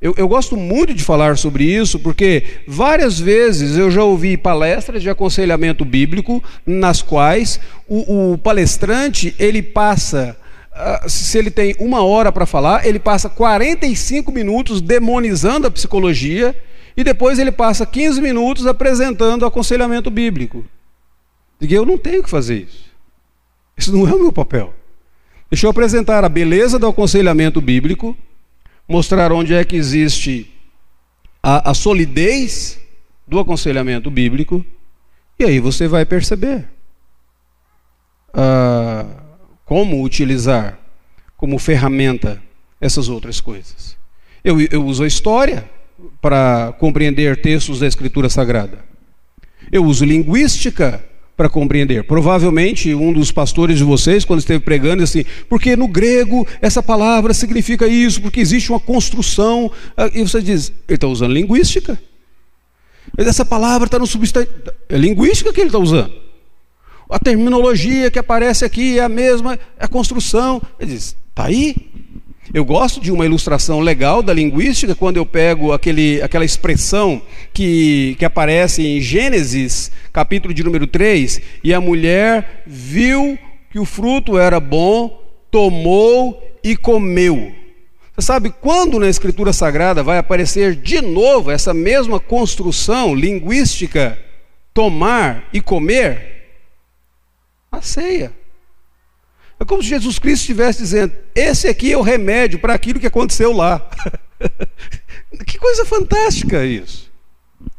Eu, eu, gosto muito de falar sobre isso, porque várias vezes eu já ouvi palestras de aconselhamento bíblico nas quais o, o palestrante ele passa se ele tem uma hora para falar, ele passa 45 minutos demonizando a psicologia e depois ele passa 15 minutos apresentando o aconselhamento bíblico. Diga, eu não tenho que fazer isso. Isso não é o meu papel. Deixa eu apresentar a beleza do aconselhamento bíblico, mostrar onde é que existe a, a solidez do aconselhamento bíblico, e aí você vai perceber. Ah, como utilizar como ferramenta essas outras coisas. Eu, eu uso a história para compreender textos da Escritura Sagrada. Eu uso linguística para compreender. Provavelmente um dos pastores de vocês, quando esteve pregando, assim, porque no grego essa palavra significa isso, porque existe uma construção. Ah, e você diz, ele está usando linguística. Mas essa palavra está no substantivo. É linguística que ele está usando. A terminologia que aparece aqui é a mesma, é a construção. Ele diz, está aí. Eu gosto de uma ilustração legal da linguística quando eu pego aquele, aquela expressão que, que aparece em Gênesis, capítulo de número 3, e a mulher viu que o fruto era bom, tomou e comeu. Você sabe quando na Escritura Sagrada vai aparecer de novo essa mesma construção linguística, tomar e comer? A ceia. É como se Jesus Cristo estivesse dizendo: esse aqui é o remédio para aquilo que aconteceu lá. *laughs* que coisa fantástica isso.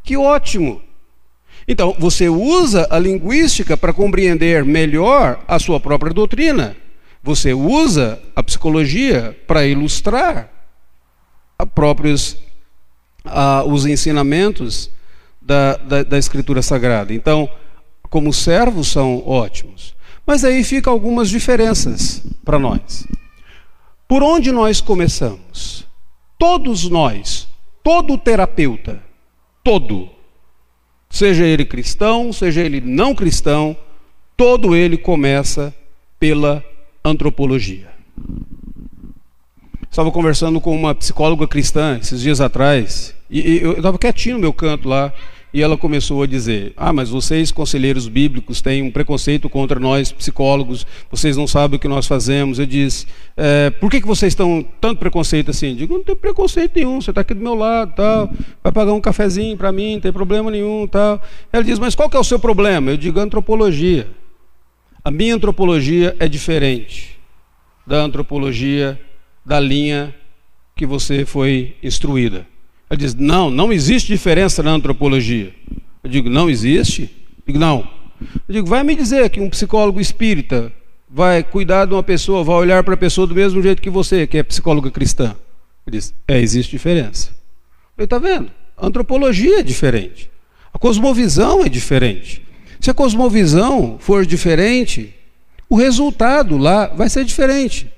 Que ótimo. Então, você usa a linguística para compreender melhor a sua própria doutrina. Você usa a psicologia para ilustrar próprios a, os ensinamentos da, da, da Escritura Sagrada. Então, como servos são ótimos. Mas aí fica algumas diferenças para nós. Por onde nós começamos? Todos nós, todo terapeuta, todo, seja ele cristão, seja ele não cristão, todo ele começa pela antropologia. Estava conversando com uma psicóloga cristã esses dias atrás, e, eu estava quietinho no meu canto lá, e ela começou a dizer: Ah, mas vocês, conselheiros bíblicos, têm um preconceito contra nós, psicólogos, vocês não sabem o que nós fazemos. Eu disse: é, Por que, que vocês estão tanto preconceito assim? Digo: Não tem preconceito nenhum, você está aqui do meu lado, tal, vai pagar um cafezinho para mim, não tem problema nenhum. tal. Ela diz: Mas qual que é o seu problema? Eu digo: Antropologia. A minha antropologia é diferente da antropologia da linha que você foi instruída. Ela diz: Não, não existe diferença na antropologia. Eu digo: Não existe? Eu digo: Não. Eu digo: Vai me dizer que um psicólogo espírita vai cuidar de uma pessoa, vai olhar para a pessoa do mesmo jeito que você, que é psicóloga cristã? Ele diz: É, existe diferença. Ele está vendo? A antropologia é diferente. A cosmovisão é diferente. Se a cosmovisão for diferente, o resultado lá vai ser diferente.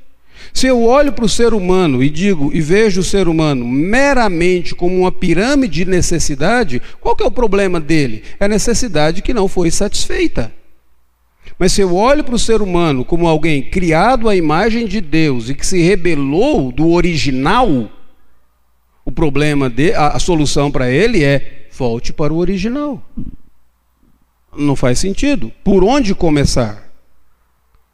Se eu olho para o ser humano e digo e vejo o ser humano meramente como uma pirâmide de necessidade, qual que é o problema dele? É a necessidade que não foi satisfeita. Mas se eu olho para o ser humano como alguém criado à imagem de Deus e que se rebelou do original, o problema de, a, a solução para ele é volte para o original. Não faz sentido. Por onde começar?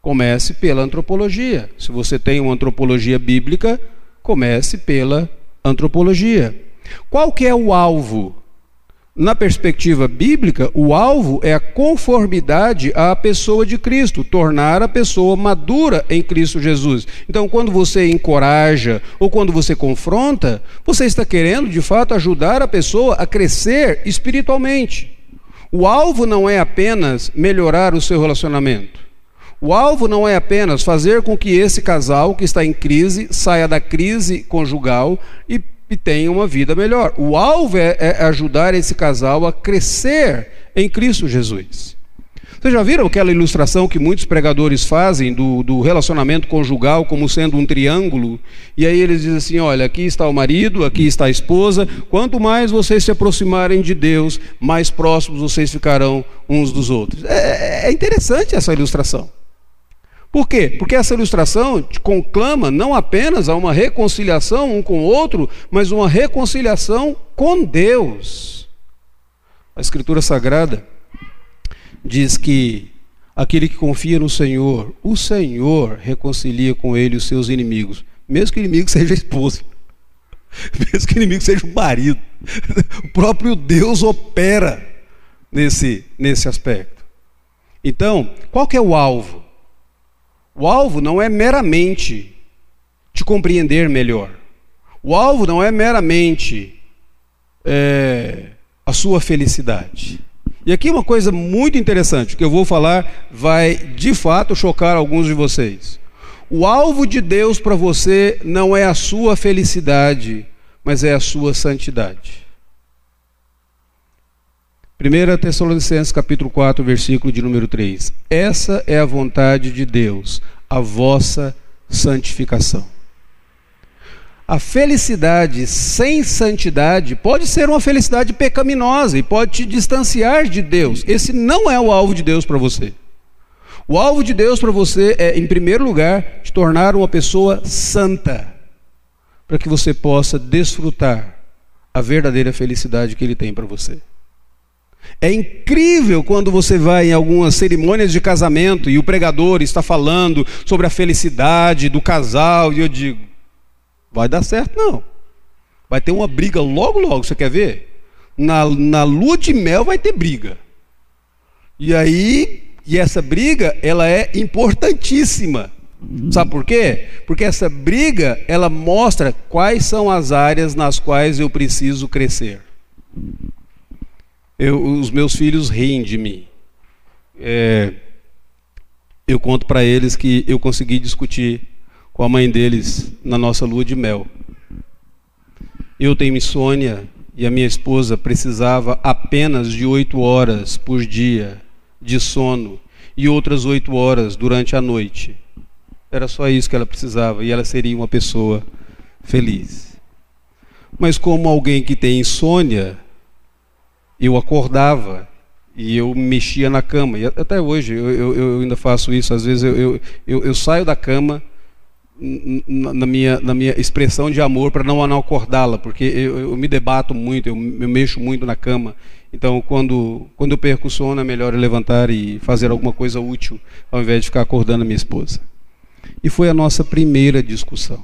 Comece pela antropologia. Se você tem uma antropologia bíblica, comece pela antropologia. Qual que é o alvo? Na perspectiva bíblica, o alvo é a conformidade à pessoa de Cristo, tornar a pessoa madura em Cristo Jesus. Então, quando você encoraja ou quando você confronta, você está querendo de fato ajudar a pessoa a crescer espiritualmente. O alvo não é apenas melhorar o seu relacionamento. O alvo não é apenas fazer com que esse casal que está em crise saia da crise conjugal e e tenha uma vida melhor. O alvo é, é ajudar esse casal a crescer em Cristo Jesus. Vocês já viram aquela ilustração que muitos pregadores fazem do, do, relacionamento conjugal como sendo um triângulo? E aí eles dizem assim: olha, aqui está o marido, aqui está a esposa. Quanto mais vocês se aproximarem de Deus, mais próximos vocês ficarão uns dos outros. É, é interessante essa ilustração. Por quê? Porque essa ilustração conclama não apenas a uma reconciliação um com o outro, mas uma reconciliação com Deus. A Escritura Sagrada diz que aquele que confia no Senhor, o Senhor reconcilia com ele os seus inimigos, mesmo que o inimigo seja a esposa, *laughs* mesmo que o inimigo seja o marido. *laughs* O próprio Deus opera nesse, nesse aspecto. Então, qual que é o alvo? O alvo não é meramente te compreender melhor. O alvo não é meramente é, a sua felicidade. E aqui uma coisa muito interessante, que eu vou falar vai de fato chocar alguns de vocês. O alvo de Deus para você não é a sua felicidade, mas é a sua santidade. 1 Tessalonicenses capítulo 4, versículo de número 3. Essa é a vontade de Deus, a vossa santificação. A felicidade sem santidade pode ser uma felicidade pecaminosa e pode te distanciar de Deus. Esse não é o alvo de Deus para você. O alvo de Deus para você é, em primeiro lugar, te tornar uma pessoa santa, para que você possa desfrutar a verdadeira felicidade que Ele tem para você. É incrível quando você vai em algumas cerimônias de casamento e o pregador está falando sobre a felicidade do casal e eu digo, vai dar certo não. Vai ter uma briga logo logo, você quer ver? Na, na lua de mel vai ter briga. E aí, e essa briga, ela é importantíssima. Sabe por quê? Porque essa briga, ela mostra quais são as áreas nas quais eu preciso crescer eu, os meus filhos riem de mim. É, eu conto para eles que eu consegui discutir com a mãe deles na nossa lua de mel. Eu tenho insônia e a minha esposa precisava apenas de oito horas por dia de sono e outras oito horas durante a noite. Era só isso que ela precisava e ela seria uma pessoa feliz. Mas como alguém que tem insônia, eu acordava e eu mexia na cama. E até hoje eu, eu, eu ainda faço isso. Às vezes eu, eu, saio da cama na minha, na minha expressão de amor para não, não acordá-la, porque eu, me debato muito, eu, eu mexo muito na cama. Então, quando, quando eu perco o sono, é melhor eu levantar e fazer alguma coisa útil, ao invés de ficar acordando a minha esposa. E foi a nossa primeira discussão.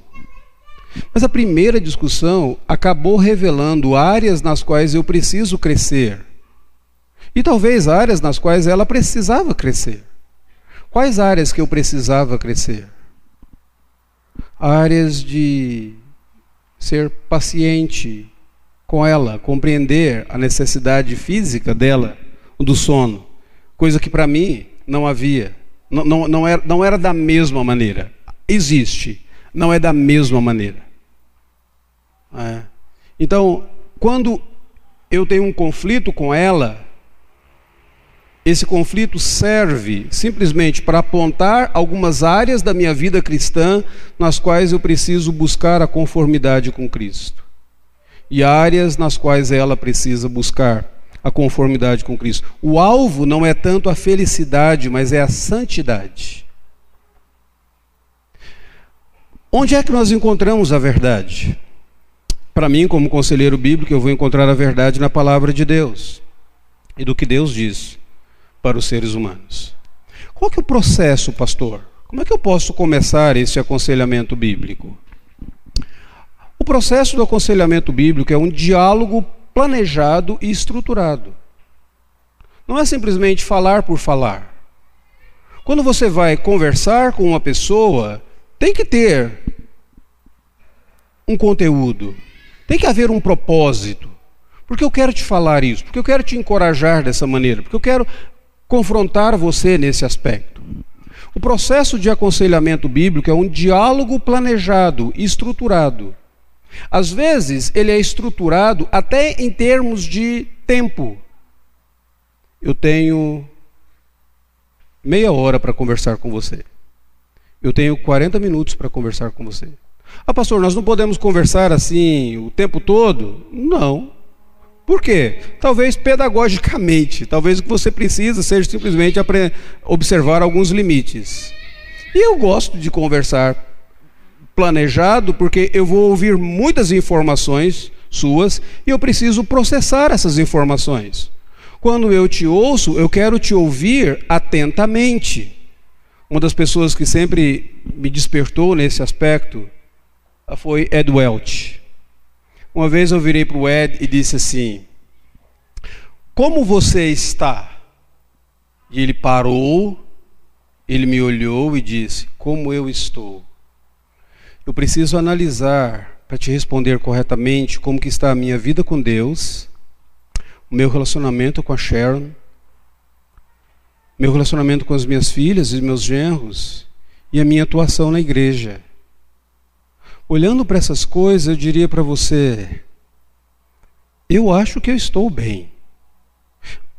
Mas a primeira discussão acabou revelando áreas nas quais eu preciso crescer. E talvez áreas nas quais ela precisava crescer. Quais áreas que eu precisava crescer? Áreas de ser paciente com ela, compreender a necessidade física dela do sono, coisa que para mim não havia, não, não, não, era, não era da mesma maneira. Existe, não é da mesma maneira. É. Então, quando eu tenho um conflito com ela, esse conflito serve simplesmente para apontar algumas áreas da minha vida cristã nas quais eu preciso buscar a conformidade com Cristo. E áreas nas quais ela precisa buscar a conformidade com Cristo. O alvo não é tanto a felicidade, mas é a santidade. Onde é que nós encontramos a verdade? Para mim, como conselheiro bíblico, eu vou encontrar a verdade na palavra de Deus e do que Deus diz para os seres humanos. Qual que é o processo, pastor? Como é que eu posso começar esse aconselhamento bíblico? O processo do aconselhamento bíblico é um diálogo planejado e estruturado. Não é simplesmente falar por falar. Quando você vai conversar com uma pessoa, tem que ter um conteúdo, tem que haver um propósito. Porque eu quero te falar isso, porque eu quero te encorajar dessa maneira, porque eu quero confrontar você nesse aspecto. O processo de aconselhamento bíblico é um diálogo planejado estruturado. Às vezes, ele é estruturado até em termos de tempo. Eu tenho meia hora para conversar com você. Eu tenho 40 minutos para conversar com você. Ah, pastor, nós não podemos conversar assim o tempo todo? Não. Por quê? Talvez pedagogicamente, talvez o que você precisa seja simplesmente observar alguns limites. E eu gosto de conversar planejado porque eu vou ouvir muitas informações suas e eu preciso processar essas informações. Quando eu te ouço, eu quero te ouvir atentamente. Uma das pessoas que sempre me despertou nesse aspecto foi Ed Welch. Uma vez eu virei para o Ed e disse assim: Como você está? E ele parou, ele me olhou e disse: Como eu estou? Eu preciso analisar para te responder corretamente como que está a minha vida com Deus, o meu relacionamento com a Sharon, meu relacionamento com as minhas filhas e meus genros e a minha atuação na igreja. Olhando para essas coisas, eu diria para você: eu acho que eu estou bem.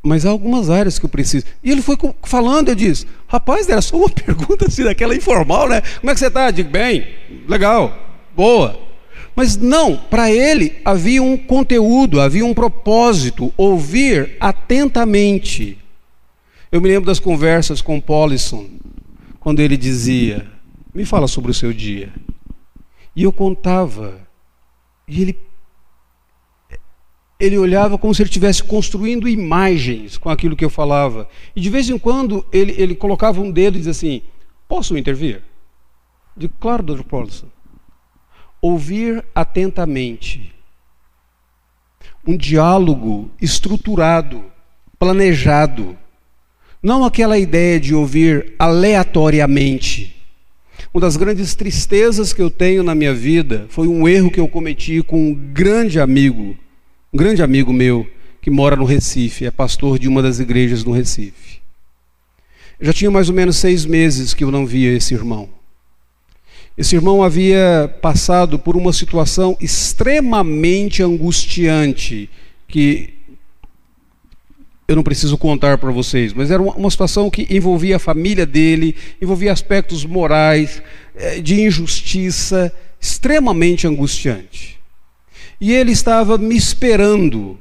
Mas há algumas áreas que eu preciso. E ele foi falando, eu disse: rapaz, era só uma *laughs* pergunta assim, daquela informal, né? Como é que você está? Digo, bem, legal, boa. Mas não, para ele havia um conteúdo, havia um propósito, ouvir atentamente. Eu me lembro das conversas com Paulison, quando ele dizia: Me fala sobre o seu dia. E eu contava. E ele ele olhava como se ele estivesse construindo imagens com aquilo que eu falava. E de vez em quando ele, ele colocava um dedo e dizia assim: Posso intervir? Digo, claro, Dr. Paulson. Ouvir atentamente. Um diálogo estruturado, planejado. Não aquela ideia de ouvir aleatoriamente. Uma das grandes tristezas que eu tenho na minha vida foi um erro que eu cometi com um grande amigo, um grande amigo meu que mora no Recife, é pastor de uma das igrejas no Recife. Eu já tinha mais ou menos seis meses que eu não via esse irmão. Esse irmão havia passado por uma situação extremamente angustiante que eu não preciso contar para vocês, mas era uma situação que envolvia a família dele, envolvia aspectos morais, eh, de injustiça, extremamente angustiante. E ele estava me esperando,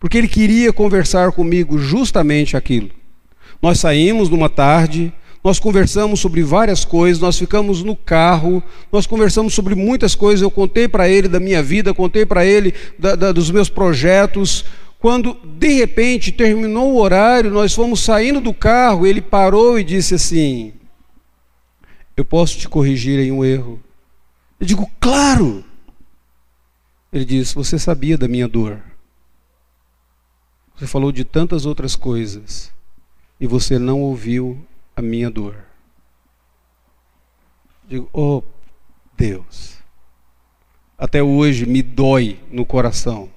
porque ele queria conversar comigo justamente aquilo. Nós saímos numa tarde, nós conversamos sobre várias coisas, nós ficamos no carro, nós conversamos sobre muitas coisas. Eu contei para ele da minha vida, contei para ele da, da, dos meus projetos, quando de repente terminou o horário, nós fomos saindo do carro, ele parou e disse assim: Eu posso te corrigir em um erro? Eu digo, claro! Ele disse: Você sabia da minha dor. Você falou de tantas outras coisas e você não ouviu a minha dor. Digo, oh Deus, até hoje me dói no coração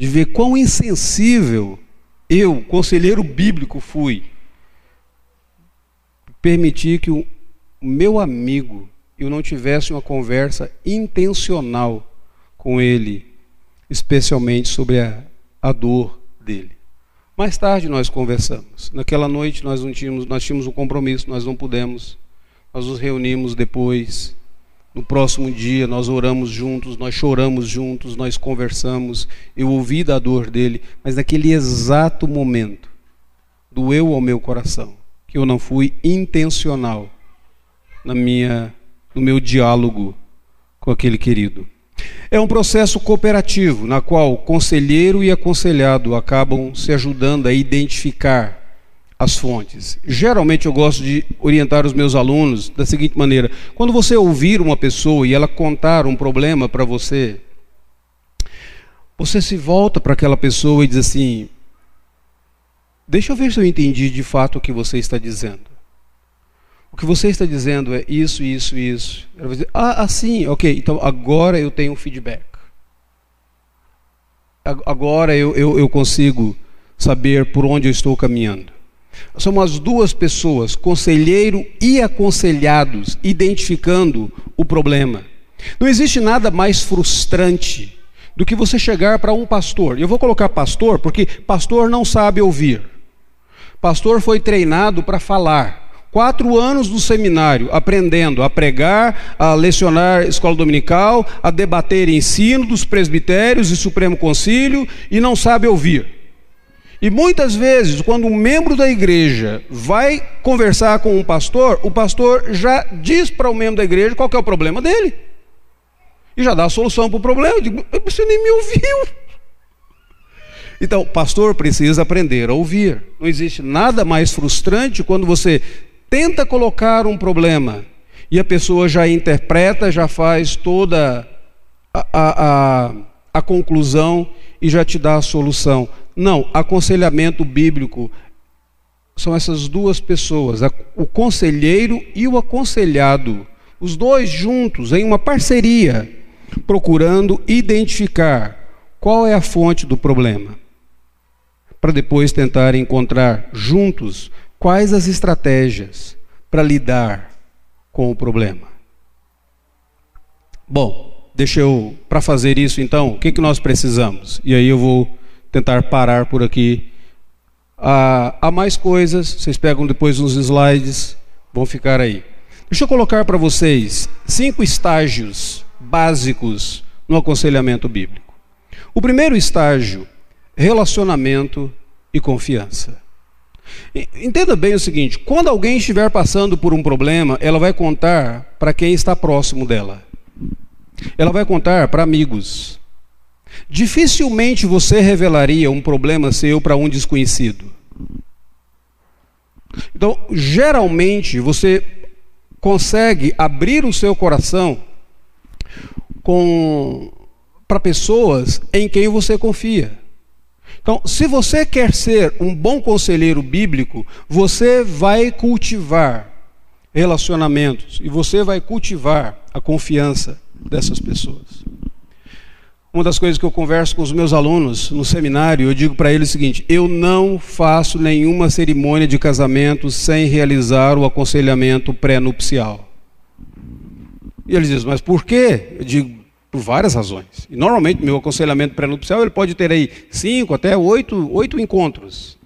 de ver quão insensível eu, conselheiro bíblico, fui. Permitir que o meu amigo eu não tivesse uma conversa intencional com ele, especialmente sobre a, a dor dele. Mais tarde nós conversamos. Naquela noite nós não tínhamos, nós tínhamos um compromisso, nós não pudemos. Nós nos reunimos depois no próximo dia nós oramos juntos, nós choramos juntos, nós conversamos. Eu ouvi da dor dele, mas naquele exato momento doeu ao meu coração que eu não fui intencional na minha no meu diálogo com aquele querido. É um processo cooperativo na qual conselheiro e aconselhado acabam se ajudando a identificar as fontes. Geralmente eu gosto de orientar os meus alunos da seguinte maneira: quando você ouvir uma pessoa e ela contar um problema para você, você se volta para aquela pessoa e diz assim: Deixa eu ver se eu entendi de fato o que você está dizendo. O que você está dizendo é isso, isso, isso. Ela vai dizer, ah, assim, ok, então agora eu tenho um feedback. Agora eu, eu, eu consigo saber por onde eu estou caminhando. São as duas pessoas, conselheiro e aconselhados, identificando o problema. Não existe nada mais frustrante do que você chegar para um pastor. Eu vou colocar pastor porque pastor não sabe ouvir. Pastor foi treinado para falar. Quatro anos do seminário, aprendendo a pregar, a lecionar escola dominical, a debater ensino dos presbitérios e Supremo Concílio e não sabe ouvir. E muitas vezes, quando um membro da igreja vai conversar com um pastor, o pastor já diz para o membro da igreja qual é o problema dele. E já dá a solução para o problema. Eu digo, você nem me ouviu. Então, pastor precisa aprender a ouvir. Não existe nada mais frustrante quando você tenta colocar um problema e a pessoa já interpreta, já faz toda a, a, a, a conclusão e já te dá a solução. Não, aconselhamento bíblico são essas duas pessoas, o conselheiro e o aconselhado, os dois juntos, em uma parceria, procurando identificar qual é a fonte do problema, para depois tentar encontrar juntos quais as estratégias para lidar com o problema. Bom, deixa eu, para fazer isso então, o que, que nós precisamos? E aí eu vou tentar parar por aqui. Ah, há mais coisas, vocês pegam depois uns slides, vão ficar aí. Deixa eu colocar para vocês cinco estágios básicos no aconselhamento bíblico. O primeiro estágio, relacionamento e confiança. Entenda bem o seguinte: quando alguém estiver passando por um problema, ela vai contar para quem está próximo dela. Ela vai contar para amigos. Dificilmente você revelaria um problema seu para um desconhecido. Então, geralmente você consegue abrir o seu coração com para pessoas em quem você confia. Então, se você quer ser um bom conselheiro bíblico, você vai cultivar relacionamentos e você vai cultivar a confiança dessas pessoas. Uma das coisas que eu converso com os meus alunos no seminário, eu digo para eles o seguinte: eu não faço nenhuma cerimônia de casamento sem realizar o aconselhamento pré-nupcial. E eles dizem, mas por quê? Eu digo, por várias razões. E normalmente meu aconselhamento pré-nupcial ele pode ter aí cinco até oito, oito encontros.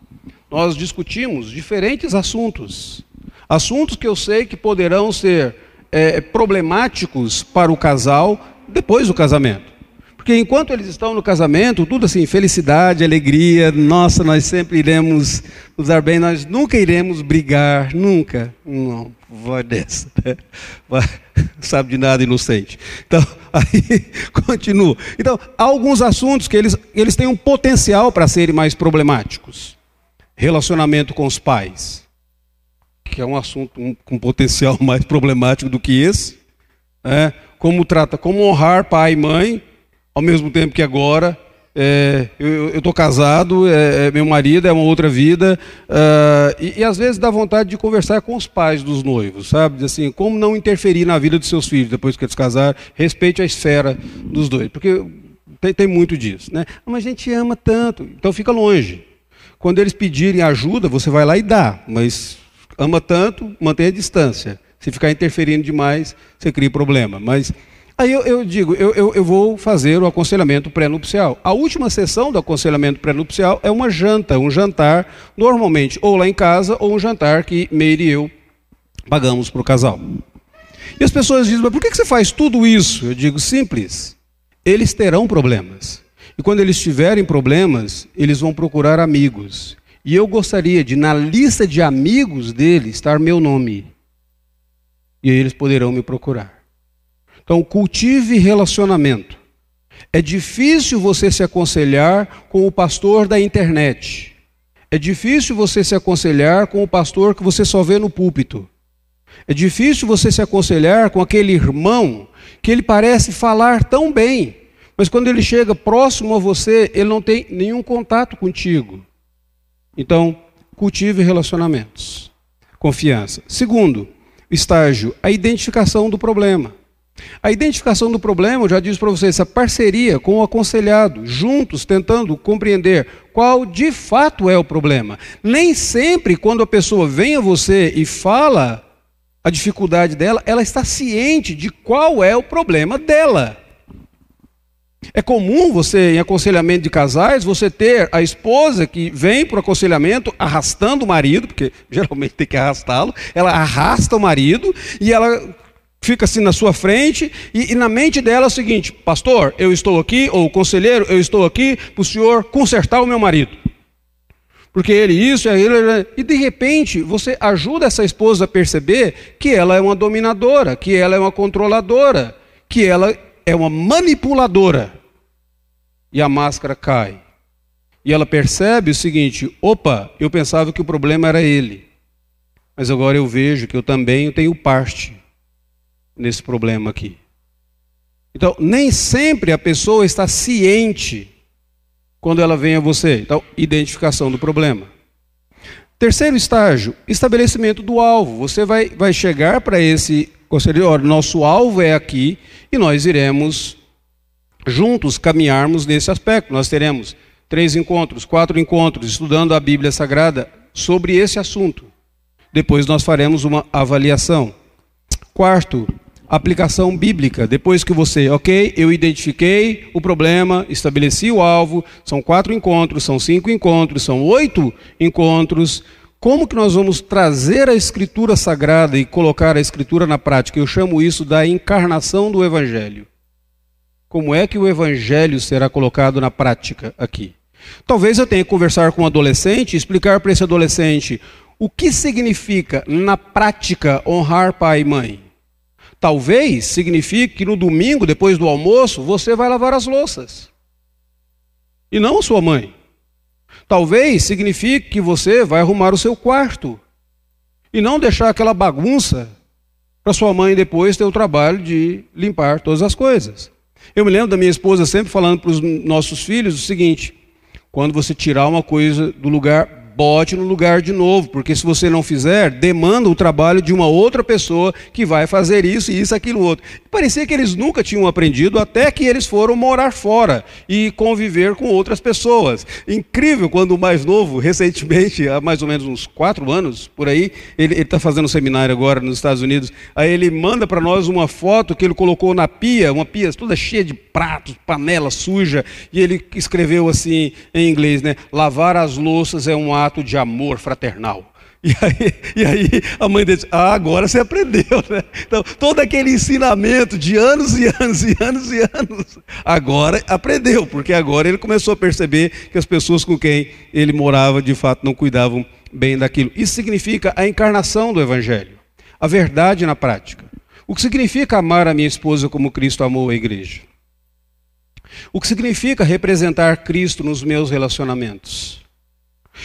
Nós discutimos diferentes assuntos, assuntos que eu sei que poderão ser é, problemáticos para o casal depois do casamento. Porque enquanto eles estão no casamento, tudo assim, felicidade, alegria, nossa, nós sempre iremos nos dar bem, nós nunca iremos brigar, nunca. Não, vai dessa, né? Vai, *laughs* sabe de nada inocente. Então, *laughs* aí continua. Então, há alguns assuntos que eles, eles têm um potencial para serem mais problemáticos. Relacionamento com os pais, que é um assunto um, com potencial *laughs* mais problemático do que esse. É, como trata, como honrar pai e mãe ao mesmo tempo que agora é, eu estou casado, é, é, meu marido é uma outra vida, uh, e, e, às vezes dá vontade de conversar com os pais dos noivos, sabe? Assim, como não interferir na vida dos seus filhos depois que eles casarem, respeite a esfera dos dois, porque tem, tem muito disso, né? Mas a gente ama tanto, então fica longe. Quando eles pedirem ajuda, você vai lá e dá, mas ama tanto, mantenha a distância. Se ficar interferindo demais, você cria problema. Mas Aí eu, eu digo, eu, eu, eu, vou fazer o aconselhamento pré-nupcial. A última sessão do aconselhamento pré-nupcial é uma janta, um jantar, normalmente ou lá em casa, ou um jantar que Meire e eu pagamos para o casal. E as pessoas dizem, mas por que você faz tudo isso? Eu digo, simples. Eles terão problemas. E quando eles tiverem problemas, eles vão procurar amigos. E eu gostaria de, na lista de amigos deles, estar meu nome. E eles poderão me procurar. Então, cultive relacionamento. É difícil você se aconselhar com o pastor da internet. é difícil você se aconselhar com o pastor que você só vê no púlpito. É difícil você se aconselhar com aquele irmão que ele parece falar tão bem, mas quando ele chega próximo a você, ele não tem nenhum contato contigo. Então, cultive relacionamentos. Confiança. Segundo, estágio, a identificação do problema. A identificação do problema, eu já disse para vocês, essa parceria com o aconselhado, juntos tentando compreender qual de fato é o problema. Nem sempre, quando a pessoa vem a você e fala a dificuldade dela, ela está ciente de qual é o problema dela. É comum você, em aconselhamento de casais, você ter a esposa que vem para o aconselhamento arrastando o marido, porque *laughs* geralmente tem que arrastá-lo, ela arrasta o marido e ela fica assim na sua frente, e, e, na mente dela é o seguinte: Pastor, eu estou aqui, ou conselheiro, eu estou aqui para o senhor consertar o meu marido. Porque ele isso, ele, e de repente você ajuda essa esposa a perceber que ela é uma dominadora, que ela é uma controladora, que ela é uma manipuladora. E a máscara cai. E ela percebe o seguinte: opa, eu pensava que o problema era ele. Mas agora eu vejo que eu também tenho parte nesse problema aqui. Então, nem sempre a pessoa está ciente quando ela vem a você. Então, identificação do problema. Terceiro estágio, estabelecimento do alvo. Você vai, vai chegar para esse conselheiro, nosso alvo é aqui e nós iremos juntos caminharmos nesse aspecto. Nós teremos três encontros, quatro encontros, estudando a Bíblia Sagrada sobre esse assunto. Depois nós faremos uma avaliação. Quarto, aplicação bíblica. Depois que você, ok, eu identifiquei o problema, estabeleci o alvo, são quatro encontros, são cinco encontros, são oito encontros. Como que nós vamos trazer a escritura sagrada e colocar a escritura na prática? Eu chamo isso da encarnação do evangelho. Como é que o evangelho será colocado na prática aqui? Talvez eu tenha que conversar com um adolescente explicar para esse adolescente o que significa na prática honrar pai e mãe. Talvez signifique que no domingo, depois do almoço, você vai lavar as louças. E não sua mãe. Talvez signifique que você vai arrumar o seu quarto. E não deixar aquela bagunça para sua mãe depois ter o trabalho de limpar todas as coisas. Eu me lembro da minha esposa sempre falando para os nossos filhos o seguinte: quando você tirar uma coisa do lugar, bote no lugar de novo, porque se você não fizer, demanda o trabalho de uma outra pessoa que vai fazer isso e isso, aquilo outro. E parecia que eles nunca tinham aprendido até que eles foram morar fora e conviver com outras pessoas. Incrível quando o mais novo, recentemente, há mais ou menos uns quatro anos, por aí, ele está fazendo um seminário agora nos Estados Unidos, aí ele manda para nós uma foto que ele colocou na pia, uma pia toda cheia de pratos, panela suja, e ele escreveu assim em inglês, né? Lavar as louças é um ato de amor fraternal. E aí, e aí a mãe disse: Ah, agora você aprendeu, né? Então, todo aquele ensinamento de anos e anos e anos e anos, agora aprendeu, porque agora ele começou a perceber que as pessoas com quem ele morava de fato não cuidavam bem daquilo. Isso significa a encarnação do Evangelho, a verdade na prática. O que significa amar a minha esposa como Cristo amou a igreja? O que significa representar Cristo nos meus relacionamentos?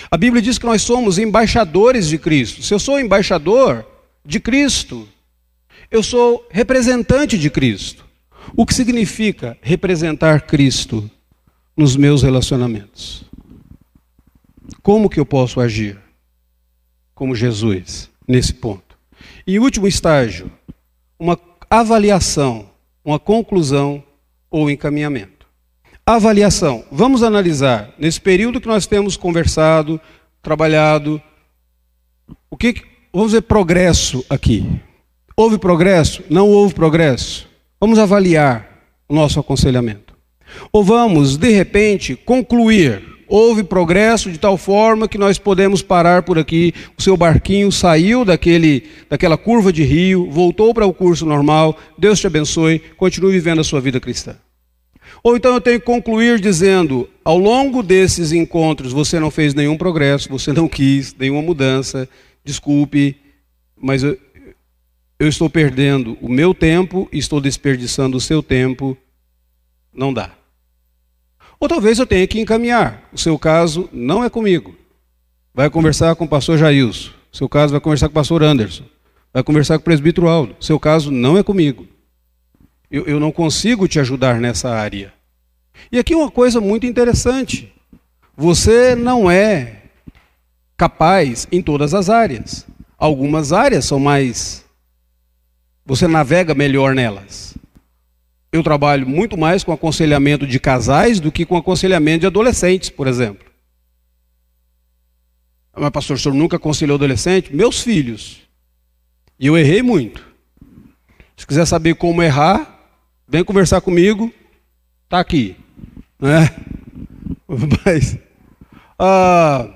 A Bíblia diz que nós somos embaixadores de Cristo. Se eu sou embaixador de Cristo, eu sou representante de Cristo. O que significa representar Cristo nos meus relacionamentos? Como que eu posso agir como Jesus nesse ponto? E último estágio, uma avaliação, uma conclusão ou encaminhamento. Avaliação. Vamos analisar, nesse período que nós temos conversado, trabalhado, o que, vamos ver progresso aqui. Houve progresso? Não houve progresso? Vamos avaliar o nosso aconselhamento. Ou vamos, de repente, concluir. Houve progresso de tal forma que nós podemos parar por aqui. O seu barquinho saiu daquele, daquela curva de rio, voltou para o curso normal. Deus te abençoe. Continue vivendo a sua vida cristã. Ou então eu tenho que concluir dizendo: ao longo desses encontros você não fez nenhum progresso, você não quis nenhuma mudança, desculpe, mas eu, eu estou perdendo o meu tempo estou desperdiçando o seu tempo, não dá. Ou talvez eu tenha que encaminhar, o seu caso não é comigo. vai conversar com o pastor Jailson. Seu caso vai conversar com o pastor Anderson. Vai conversar com o presbítero Aldo. Seu caso não é comigo. Eu, eu não consigo te ajudar nessa área. E aqui uma coisa muito interessante. Você não é capaz em todas as áreas. Algumas áreas são mais. Você navega melhor nelas. Eu trabalho muito mais com aconselhamento de casais do que com aconselhamento de adolescentes, por exemplo. Mas, pastor, o senhor nunca aconselhou adolescente? Meus filhos. E eu errei muito. Se quiser saber como errar, vem conversar comigo. Está aqui. Né? *laughs* Mas, ah,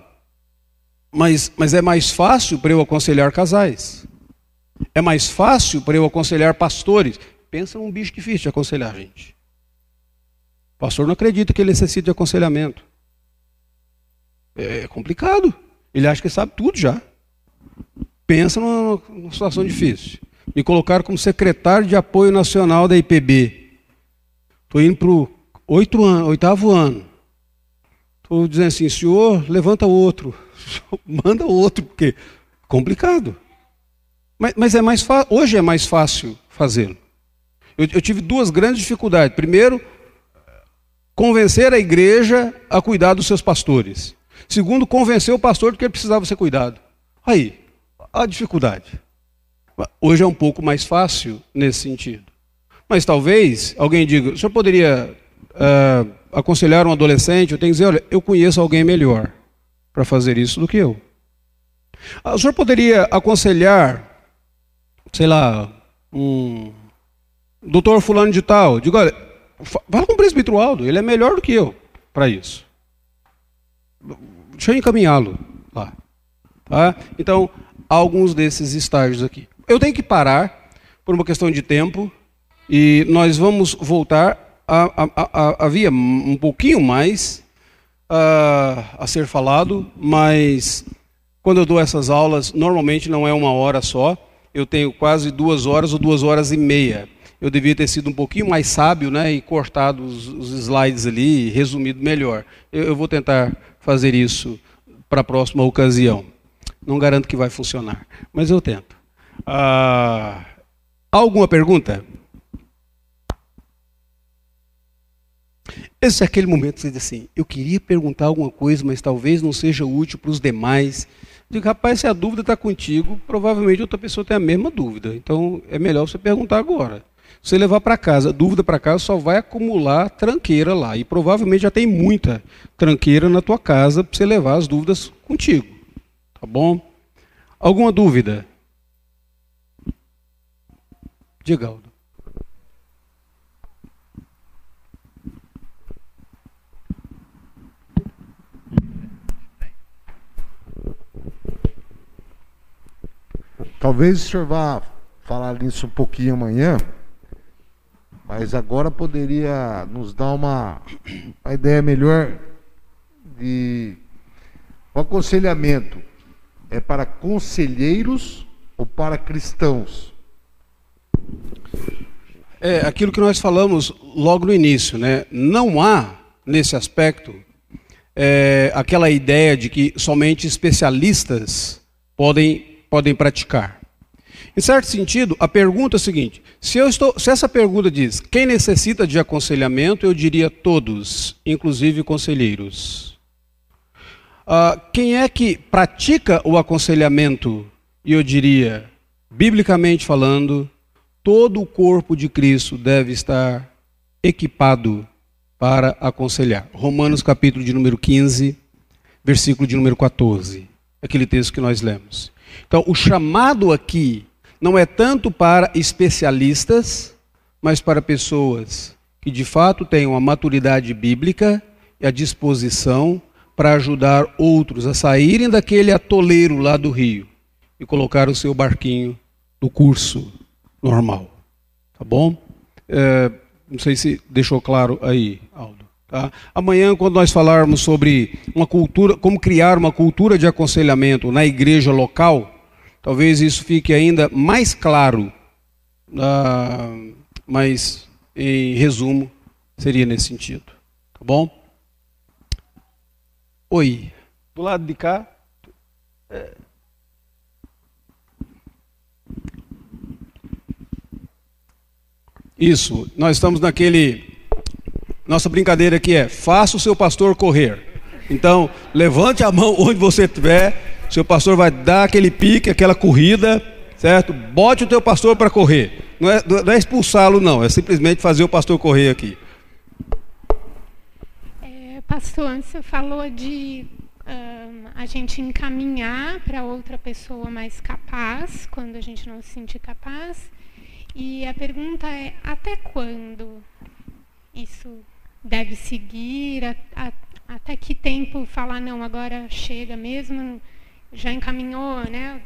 mas, mas é mais fácil para eu aconselhar casais. É mais fácil para eu aconselhar pastores. Pensa num bicho difícil de aconselhar, gente. O pastor não acredita que ele necessita de aconselhamento. É complicado. Ele acha que sabe tudo já. Pensa numa, numa situação difícil. Me colocaram como secretário de apoio nacional da IPB. Estou indo para o oitavo ano. Estou dizendo assim, senhor, levanta outro. *laughs* Manda outro, porque complicado. Mas, mas é mais hoje é mais fácil fazê-lo. Eu, eu tive duas grandes dificuldades. Primeiro, convencer a igreja a cuidar dos seus pastores. Segundo, convencer o pastor de que ele precisava ser cuidado. Aí, a dificuldade. Hoje é um pouco mais fácil nesse sentido. Mas talvez alguém diga: o senhor poderia uh, aconselhar um adolescente? Eu tenho que dizer: olha, eu conheço alguém melhor para fazer isso do que eu. Ah, o senhor poderia aconselhar, sei lá, um doutor fulano de tal? Diga, olha, fala com o presbítero Aldo, ele é melhor do que eu para isso. Deixa eu encaminhá-lo lá. Tá? Então, alguns desses estágios aqui. Eu tenho que parar por uma questão de tempo e nós vamos voltar. Havia um pouquinho mais a, a ser falado, mas quando eu dou essas aulas, normalmente não é uma hora só. Eu tenho quase duas horas ou duas horas e meia. Eu devia ter sido um pouquinho mais sábio né, e cortado os, os slides ali, resumido melhor. Eu, eu vou tentar fazer isso para a próxima ocasião. Não garanto que vai funcionar, mas eu tento. Ah, alguma pergunta? Esse é aquele momento que você diz assim: eu queria perguntar alguma coisa, mas talvez não seja útil para os demais. Digo, rapaz, se a dúvida está contigo, provavelmente outra pessoa tem a mesma dúvida. Então é melhor você perguntar agora. Você levar para casa, dúvida para casa, só vai acumular tranqueira lá. E provavelmente já tem muita tranqueira na tua casa para você levar as dúvidas contigo. Tá bom? Alguma dúvida? Diga, Aldo. Talvez o senhor vá falar nisso um pouquinho amanhã, mas agora poderia nos dar uma, uma ideia melhor de o aconselhamento é para conselheiros ou para cristãos? É aquilo que nós falamos logo no início, né? Não há nesse aspecto é, aquela ideia de que somente especialistas podem podem praticar. Em certo sentido, a pergunta é a seguinte: se, estou, se essa pergunta diz quem necessita de aconselhamento, eu diria todos, inclusive conselheiros. Uh, quem é que pratica o aconselhamento? E eu diria, biblicamente falando, todo o corpo de Cristo deve estar equipado para aconselhar. Romanos capítulo de número 15, versículo de número 14. Aquele texto que nós lemos. Então, o chamado aqui não é tanto para especialistas, mas para pessoas que de fato tenham a maturidade bíblica e a disposição para ajudar outros a saírem daquele atoleiro lá do rio e colocar o seu barquinho no curso normal. Tá bom? É, não sei se deixou claro aí, Aldo. Tá? Amanhã, quando nós falarmos sobre uma cultura, como criar uma cultura de aconselhamento na igreja local, talvez isso fique ainda mais claro. Uh, mas, em resumo, seria nesse sentido. Tá bom? Oi. Do lado de cá, Isso, nós estamos naquele. Nossa brincadeira aqui é: faça o seu pastor correr. Então, levante a mão onde você estiver, seu pastor vai dar aquele pique, aquela corrida, certo? Bote o teu pastor para correr. Não é, não é expulsá-lo, não, é simplesmente fazer o pastor correr aqui. É, pastor, você falou de uh, a gente encaminhar para outra pessoa mais capaz, quando a gente não se sentir capaz. E a pergunta é: até quando isso deve seguir? A, a, até que tempo falar, não, agora chega mesmo? Já encaminhou, né?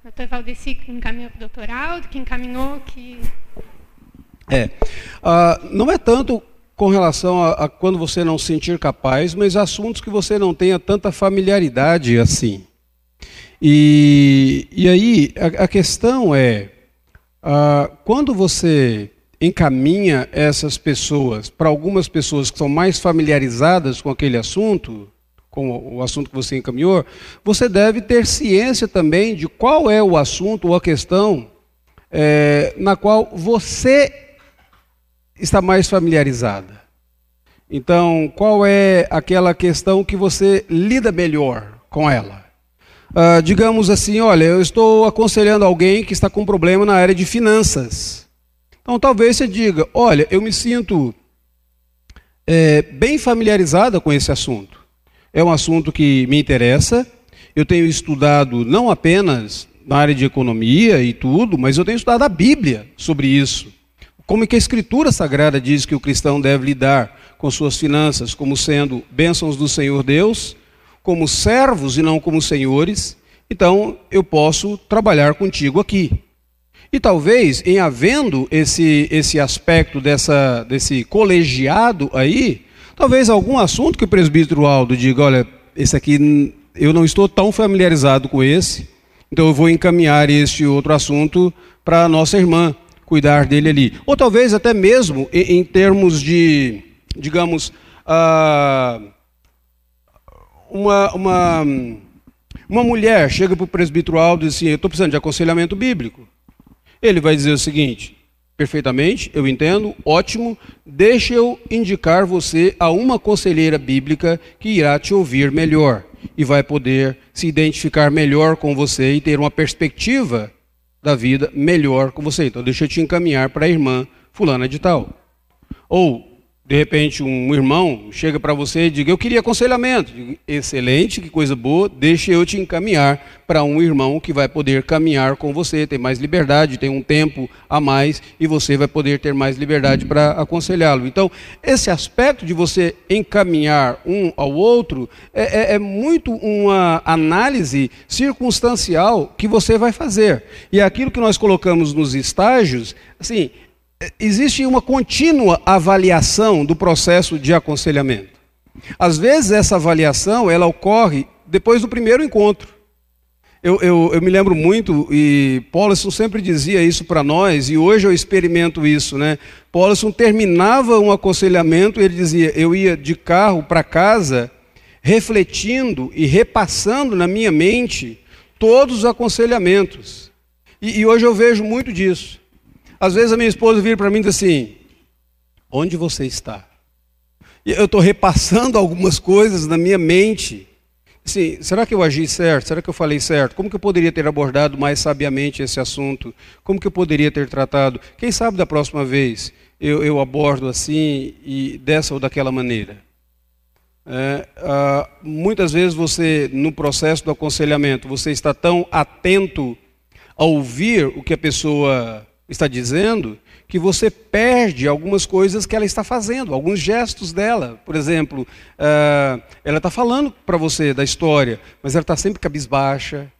O doutor Valdeci encaminhou para o doutor Aldo, que encaminhou que. É. Uh, não é tanto com relação a, a, quando você não se sentir capaz, mas assuntos que você não tenha tanta familiaridade assim. E, e aí a, a questão é ah, quando você encaminha essas pessoas para algumas pessoas que são mais familiarizadas com aquele assunto, com o assunto que você encaminhou, você deve ter ciência também de qual é o assunto ou a questão é, na qual você está mais familiarizada. Então, qual é aquela questão que você lida melhor com ela? Uh, digamos assim, olha, eu estou aconselhando alguém que está com problema na área de finanças. Então talvez você diga, olha, eu me sinto é, bem familiarizada com esse assunto. É um assunto que me interessa. Eu tenho estudado não apenas na área de economia e tudo, mas eu tenho estudado a Bíblia sobre isso. Como é que a Escritura Sagrada diz que o cristão deve lidar com suas finanças como sendo bênçãos do Senhor Deus como servos e não como senhores, então eu posso trabalhar contigo aqui. E talvez, em havendo esse, esse aspecto dessa, desse colegiado aí, talvez algum assunto que o presbítero Aldo diga: olha, esse aqui eu não estou tão familiarizado com esse, então eu vou encaminhar este outro assunto para a nossa irmã, cuidar dele ali. Ou talvez até mesmo em, termos de, digamos, uh, uma, uma, uma mulher chega para o presbítero Aldo e diz assim: Eu estou precisando de aconselhamento bíblico. Ele vai dizer o seguinte: Perfeitamente, eu entendo, ótimo. Deixa eu indicar você a uma conselheira bíblica que irá te ouvir melhor e vai poder se identificar melhor com você e ter uma perspectiva da vida melhor com você. Então, deixa eu te encaminhar para a irmã fulana de tal. Ou de repente um irmão chega para você e diga: Eu queria aconselhamento. Digo, Excelente, que coisa boa, deixa eu te encaminhar para um irmão que vai poder caminhar com você, ter mais liberdade, tem um tempo a mais e você vai poder ter mais liberdade para aconselhá-lo. Então, esse aspecto de você encaminhar um ao outro é, é, é muito uma análise circunstancial que você vai fazer. E aquilo que nós colocamos nos estágios, assim, existe uma contínua avaliação do processo de aconselhamento. Às vezes essa avaliação ela ocorre depois do primeiro encontro. Eu, eu, eu me lembro muito, e Paulson sempre dizia isso para nós, e hoje eu experimento isso. Né? Paulson terminava um aconselhamento ele dizia: Eu ia de carro para casa, refletindo e repassando na minha mente todos os aconselhamentos. E, e hoje eu vejo muito disso. Às vezes a minha esposa vira para mim e diz assim: Onde você está? E eu estou repassando algumas coisas na minha mente. Assim, será que eu agi certo? Será que eu falei certo? Como que eu poderia ter abordado mais sabiamente esse assunto? Como que eu poderia ter tratado? Quem sabe da próxima vez eu, eu abordo assim e dessa ou daquela maneira? É, ah, muitas vezes você, no processo do aconselhamento, você está tão atento a ouvir o que a pessoa está dizendo que você perde algumas coisas que ela está fazendo, alguns gestos dela. Por exemplo, uh, ela está falando para você da história, mas ela está sempre cabisbaixa,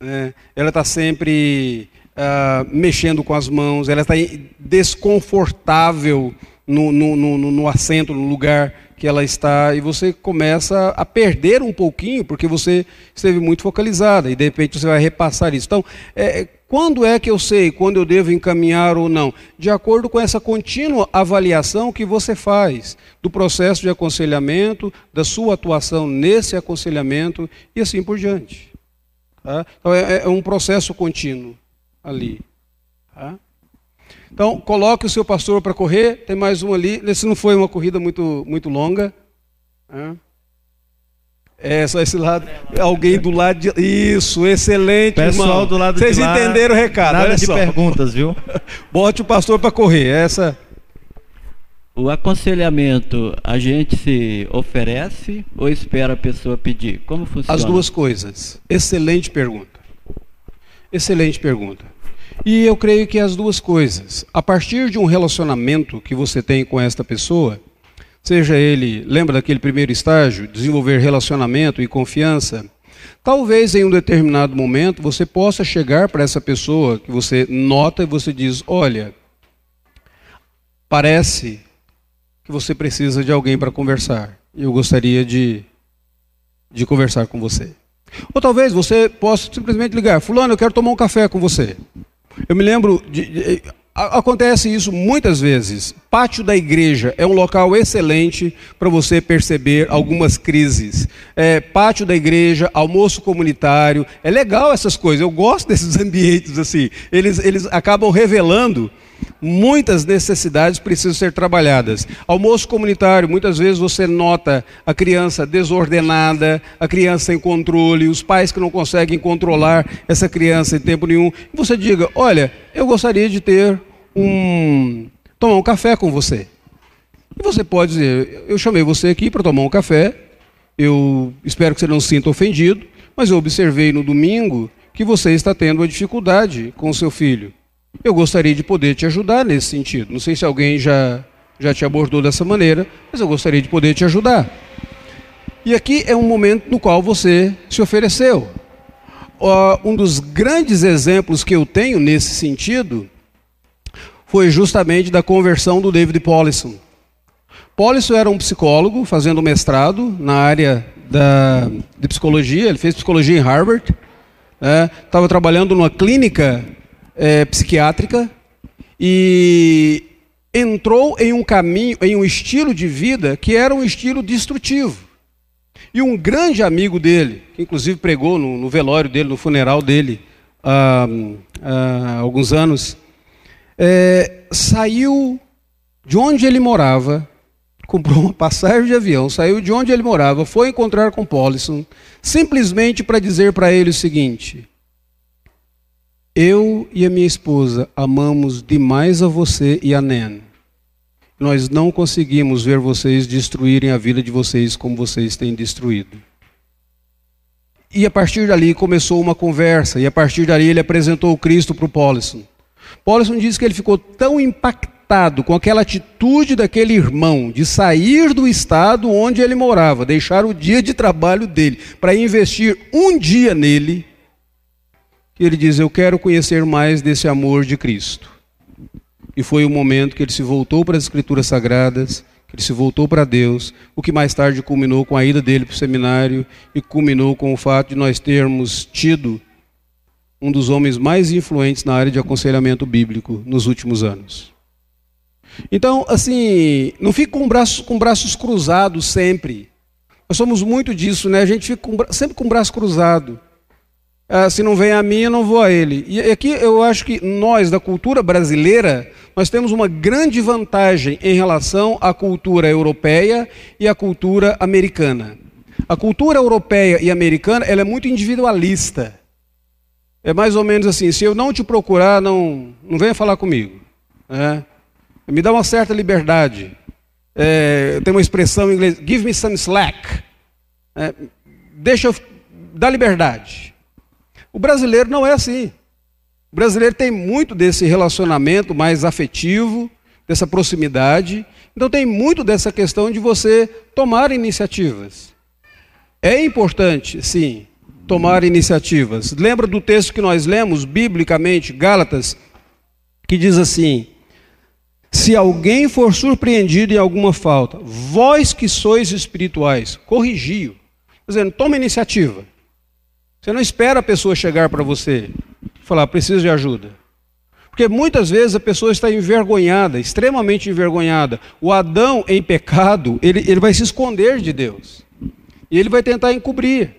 né? ela está sempre uh, mexendo com as mãos, ela está desconfortável no, no, no, no assento, no lugar que ela está, e você começa a perder um pouquinho, porque você esteve muito focalizada, e de repente você vai repassar isso. Então, é, quando é que eu sei quando eu devo encaminhar ou não? De acordo com essa contínua avaliação que você faz do processo de aconselhamento, da sua atuação nesse aconselhamento e assim por diante. Tá? Então é, é, um processo contínuo ali. Tá? Então coloque o seu pastor para correr. Tem mais um ali. Esse não foi uma corrida muito muito longa. Tá? É, só esse lado. Alguém do lado de. Isso, excelente, Pessoal irmão. do lado Vocês de lá. entenderam o recado. Nada olha de só. perguntas, viu? *laughs* Bote o pastor para correr. Essa. O aconselhamento, a gente se oferece ou espera a pessoa pedir? Como funciona? As duas coisas. Excelente pergunta. Excelente pergunta. E eu creio que as duas coisas. A partir de um relacionamento que você tem com esta pessoa, seja ele, lembra daquele primeiro estágio, desenvolver relacionamento e confiança, talvez em um determinado momento você possa chegar para essa pessoa que você nota e você diz: Olha, parece que você precisa de alguém para conversar. Eu gostaria de, de conversar com você. Ou talvez você possa simplesmente ligar: Fulano, eu quero tomar um café com você. Eu me lembro de, de acontece isso muitas vezes. Pátio da igreja é um local excelente para você perceber algumas crises. É, pátio da igreja, almoço comunitário, é legal essas coisas. Eu gosto *laughs* desses ambientes assim. Eles, eles acabam revelando muitas necessidades precisam ser trabalhadas. Almoço comunitário, muitas vezes você nota a criança desordenada, a criança sem controle, os pais que não conseguem controlar essa criança em tempo nenhum. E você diga: Olha, eu gostaria de ter um. tomar um café com você. E você pode dizer: Eu chamei você aqui para tomar um café, eu espero que você não se sinta ofendido, mas eu observei no domingo que você está tendo uma dificuldade com o seu filho. Eu gostaria de poder te ajudar nesse sentido. Não sei se alguém já, já te abordou dessa maneira, mas eu gostaria de poder te ajudar. E aqui é um momento no qual você se ofereceu. Um dos grandes exemplos que eu tenho nesse sentido foi justamente da conversão do David Paulison. Paulison era um psicólogo fazendo mestrado na área da, de psicologia, ele fez psicologia em Harvard, estava trabalhando numa clínica é, psiquiátrica e entrou em um caminho, em um estilo de vida que era um estilo destrutivo. E um grande amigo dele, que inclusive pregou no, no velório dele, no funeral dele, há, há alguns anos, é, saiu de onde ele morava, comprou uma passagem de avião, saiu de onde ele morava, foi encontrar com Paulison, simplesmente para dizer para ele o seguinte: Eu e a minha esposa amamos demais a você e a Nan. Nós não conseguimos ver vocês destruírem a vida de vocês como vocês têm destruído. E a partir dali começou uma conversa, e a partir dali ele apresentou o Cristo para o Paulison. Paulison diz que ele ficou tão impactado com aquela atitude daquele irmão de sair do estado onde ele morava, deixar o dia de trabalho dele para investir um dia nele, que ele diz: Eu quero conhecer mais desse amor de Cristo. E foi o momento que ele se voltou para as Escrituras Sagradas, que ele se voltou para Deus, o que mais tarde culminou com a ida dele para o seminário e culminou com o fato de nós termos tido um dos homens mais influentes na área de aconselhamento bíblico nos últimos anos. Então, assim, não fique com braços, com braços cruzados sempre. Nós somos muito disso, né? A gente fica com, sempre com o braço cruzado. Ah, se não vem a mim, eu não vou a ele. E aqui eu acho que nós, da cultura brasileira, nós temos uma grande vantagem em relação à cultura europeia e à cultura americana. A cultura europeia e americana ela é muito individualista. É mais ou menos assim: se eu não te procurar, não, não venha falar comigo. né? Me dá uma certa liberdade. É, tem uma expressão em inglês: give me some slack. É, deixa eu dar liberdade. O brasileiro não é assim. O brasileiro tem muito desse relacionamento mais afetivo, dessa proximidade. Então tem muito dessa questão de você tomar iniciativas. É importante, sim, tomar iniciativas. Lembra do texto que nós lemos biblicamente, Gálatas, que diz assim: Se alguém for surpreendido em alguma falta, vós que sois espirituais, corrigiu. Dizendo, toma iniciativa. Você não espera a pessoa chegar para você e falar, preciso de ajuda. Porque muitas vezes a pessoa está envergonhada, extremamente envergonhada. O Adão em pecado, ele, ele vai se esconder de Deus. E ele vai tentar encobrir.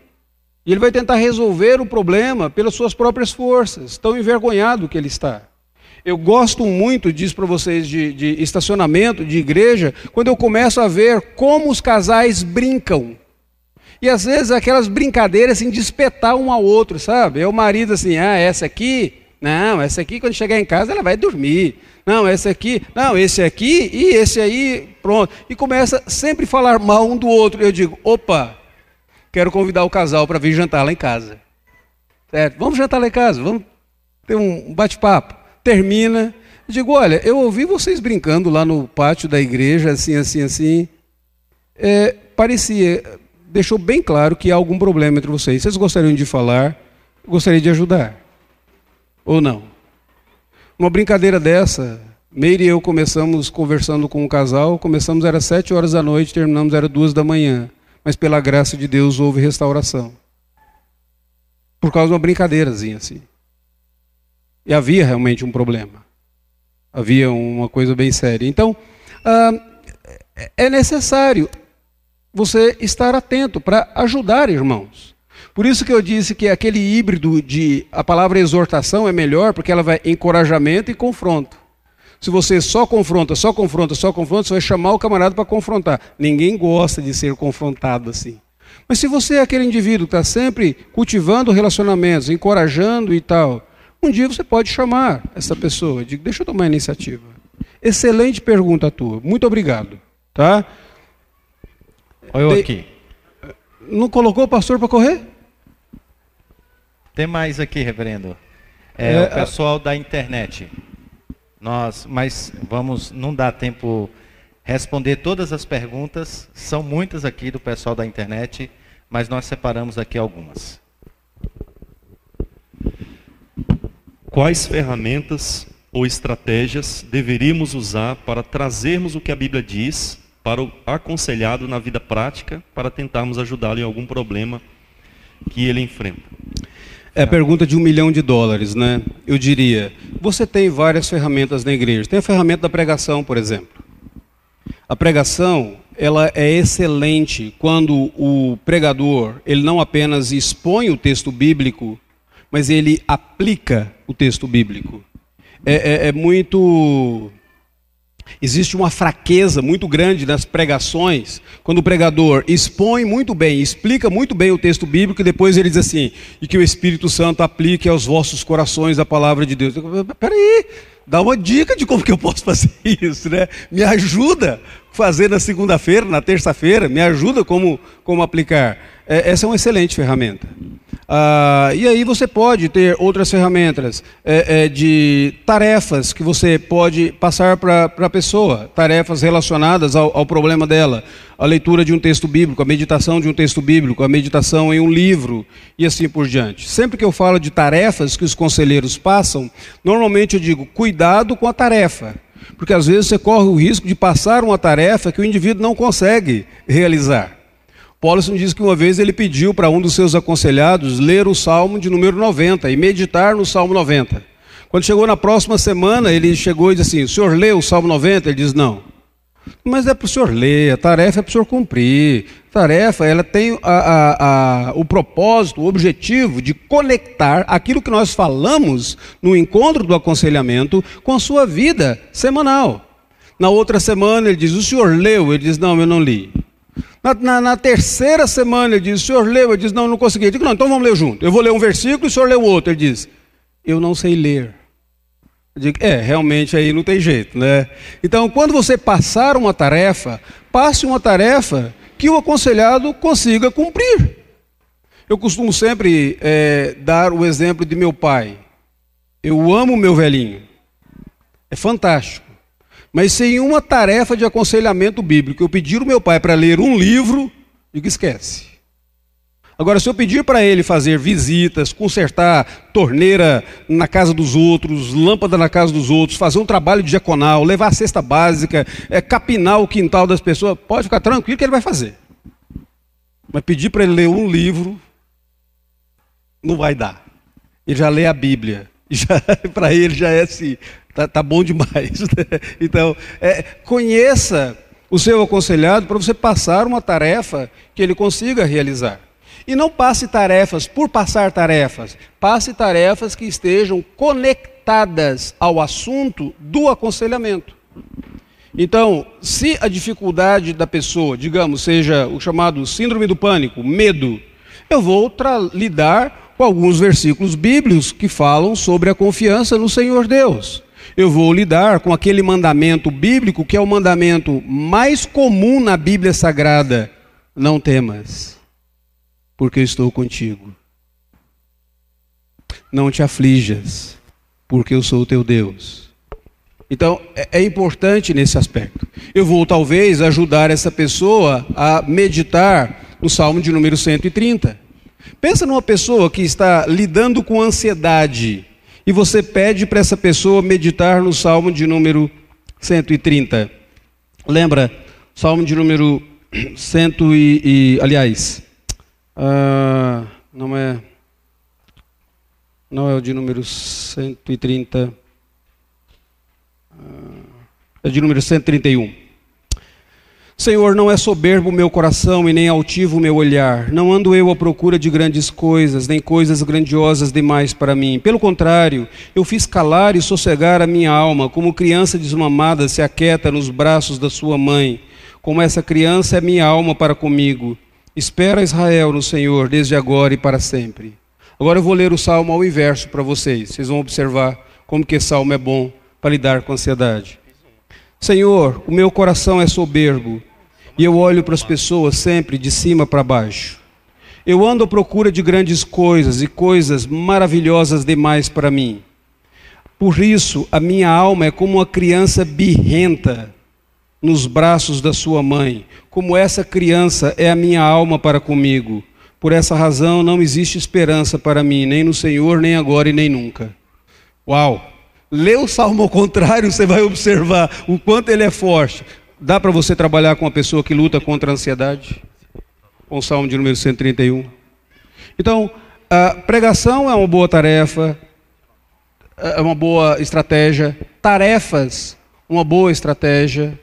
E ele vai tentar resolver o problema pelas suas próprias forças, tão envergonhado que ele está. Eu gosto muito, diz para vocês, de, de estacionamento, de igreja, quando eu começo a ver como os casais brincam. E às vezes aquelas brincadeiras assim, de espetar um ao outro, sabe? É o marido assim, ah, essa aqui, não, essa aqui quando chegar em casa ela vai dormir. Não, esse aqui, não, esse aqui e esse aí, pronto. E começa sempre a falar mal um do outro. Eu digo, opa, quero convidar o casal para vir jantar lá em casa. Certo? Vamos jantar lá em casa, vamos ter um bate-papo. Termina. Eu digo, olha, eu ouvi vocês brincando lá no pátio da igreja, assim, assim, assim. É, parecia, deixou bem claro que há algum problema entre vocês. Vocês gostariam de falar? Gostaria de ajudar? Ou não? Uma brincadeira dessa, Meire e eu começamos conversando com um casal, começamos era sete horas da noite, terminamos era duas da manhã mas pela graça de Deus houve restauração. Por causa de uma brincadeirazinha assim. E havia realmente um problema. Havia uma coisa bem séria. Então, ah, é necessário você estar atento para ajudar irmãos. Por isso que eu disse que aquele híbrido de a palavra exortação é melhor, porque ela vai encorajamento e confronto. Se você só confronta, só confronta, só confronta, você vai chamar o camarada para confrontar. Ninguém gosta de ser confrontado assim. Mas se você é aquele indivíduo que está sempre cultivando relacionamentos, encorajando e tal, um dia você pode chamar essa pessoa. Digo, deixa eu tomar a iniciativa. Excelente pergunta tua. Muito obrigado. Tá? Olha eu aqui. Não colocou o pastor para correr? Tem mais aqui, reverendo. É, é o pessoal a... da internet. Nós, mas vamos, não dá tempo responder todas as perguntas, são muitas aqui do pessoal da internet, mas nós separamos aqui algumas. Quais ferramentas ou estratégias deveríamos usar para trazermos o que a Bíblia diz para o aconselhado na vida prática, para tentarmos ajudá-lo em algum problema que ele enfrenta? É a pergunta de um milhão de dólares, né? Eu diria, você tem várias ferramentas na igreja. Tem a ferramenta da pregação, por exemplo. A pregação, ela é excelente quando o pregador, ele não apenas expõe o texto bíblico, mas ele aplica o texto bíblico. É, é, é muito Existe uma fraqueza muito grande nas pregações, quando o pregador expõe muito bem, explica muito bem o texto bíblico e depois ele diz assim: e que o Espírito Santo aplique aos vossos corações a palavra de Deus. Peraí, dá uma dica de como que eu posso *laughs* fazer isso, né? Me ajuda a fazer na segunda-feira, na terça-feira, me ajuda como, como aplicar. É, essa é uma excelente ferramenta. Ah, e aí você pode ter outras ferramentas é, é, de tarefas que você pode passar para a pessoa, tarefas relacionadas ao, ao, problema dela, a leitura de um texto bíblico, a meditação de um texto bíblico, a meditação em um livro e assim por diante. Sempre que eu falo de tarefas que os conselheiros passam, normalmente eu digo cuidado com a tarefa, porque às vezes você corre o risco de passar uma tarefa que o indivíduo não consegue realizar. Paulson diz que uma vez ele pediu para um dos seus aconselhados ler o Salmo de número 90 e meditar no Salmo 90. Quando chegou na próxima semana, ele chegou e disse assim: O senhor leu o Salmo 90? Ele diz: Não. Mas é para o senhor ler, a tarefa é para o senhor cumprir. A tarefa ela tem a, a, a, o propósito, o objetivo de conectar aquilo que nós falamos no encontro do aconselhamento com a sua vida semanal. Na outra semana ele diz: O senhor leu? Ele diz: Não, eu não li. Na, na, na, terceira semana ele diz, o senhor leu? Ele diz, não, não consegui. Eu digo, não, então vamos ler junto. Eu vou ler um versículo e o senhor lê o outro. Ele diz, eu não sei ler. Eu digo, é, realmente aí não tem jeito, né? Então, quando você passar uma tarefa, passe uma tarefa que o aconselhado consiga cumprir. Eu costumo sempre é, dar o exemplo de meu pai. Eu amo meu velhinho. É fantástico. Mas sem uma tarefa de aconselhamento bíblico, eu pedir o meu pai para ler um livro, digo esquece. Agora, se eu pedir para ele fazer visitas, consertar torneira na casa dos outros, lâmpada na casa dos outros, fazer um trabalho diaconal, levar a cesta básica, é, capinar o quintal das pessoas, pode ficar tranquilo que ele vai fazer. Mas pedir para ele ler um livro, não vai dar. Ele já lê a Bíblia. *laughs* Para ele já é assim, Tá, tá bom demais. *laughs* Né? Então, é, conheça o seu aconselhado para você passar uma tarefa que ele consiga realizar. E não passe tarefas por passar tarefas. Passe tarefas que estejam conectadas ao assunto do aconselhamento. Então, se a dificuldade da pessoa, digamos, seja o chamado síndrome do pânico, medo, eu vou lidar com alguns versículos bíblicos que falam sobre a confiança no Senhor Deus. Eu vou lidar com aquele mandamento bíblico que é o mandamento mais comum na Bíblia Sagrada: não temas, porque eu estou contigo. Não te aflijas, porque eu sou o teu Deus. Então, é, é importante nesse aspecto. Eu vou talvez ajudar essa pessoa a meditar no Salmo de número 130. Pensa numa pessoa que está lidando com ansiedade e você pede para essa pessoa meditar no Salmo de número 130. Lembra? Salmo de número 100 e, e aliás, uh, não é não é o de número 130. É de número 131. Senhor, não é soberbo o meu coração e nem altivo o meu olhar. Não ando eu à procura de grandes coisas, nem coisas grandiosas demais para mim. Pelo contrário, eu fiz calar e sossegar a minha alma, como criança desmamada se aquieta nos braços da sua mãe. Como essa criança é minha alma para comigo. Espera Israel no Senhor, desde agora e para sempre. Agora eu vou ler o salmo ao inverso para vocês. Vocês vão observar como que esse salmo é bom para lidar com a ansiedade. Senhor, o meu coração é soberbo e eu olho para as pessoas sempre de cima para baixo. Eu ando à procura de grandes coisas e coisas maravilhosas demais para mim. Por isso, a minha alma é como uma criança birrenta nos braços da sua mãe. Como essa criança é a minha alma para comigo. Por essa razão, não existe esperança para mim, nem no Senhor, nem agora e nem nunca. Uau! Lê o salmo ao contrário, você vai observar o quanto ele é forte. Dá para você trabalhar com uma pessoa que luta contra a ansiedade? Com o salmo de número 131. Então, a pregação é uma boa tarefa, é uma boa estratégia. Tarefas, uma boa estratégia,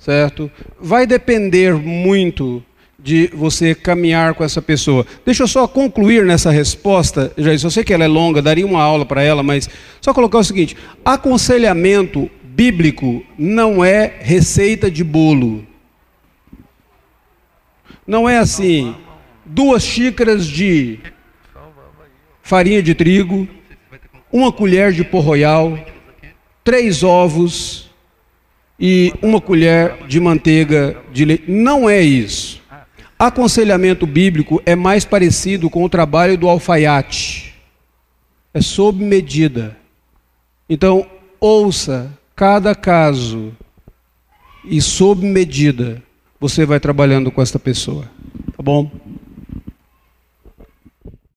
certo? Vai depender muito de você caminhar com essa pessoa. Deixa eu só concluir nessa resposta, já eu sei que ela é longa, daria uma aula para ela, mas só colocar o seguinte: aconselhamento bíblico não é receita de bolo. Não é assim, duas xícaras de farinha de trigo, uma colher de pó royal, três ovos e uma colher de manteiga de leite. Não é isso. Aconselhamento bíblico é mais parecido com o trabalho do alfaiate. É sob medida. Então, ouça cada caso e sob medida você vai trabalhando com esta pessoa. Tá bom?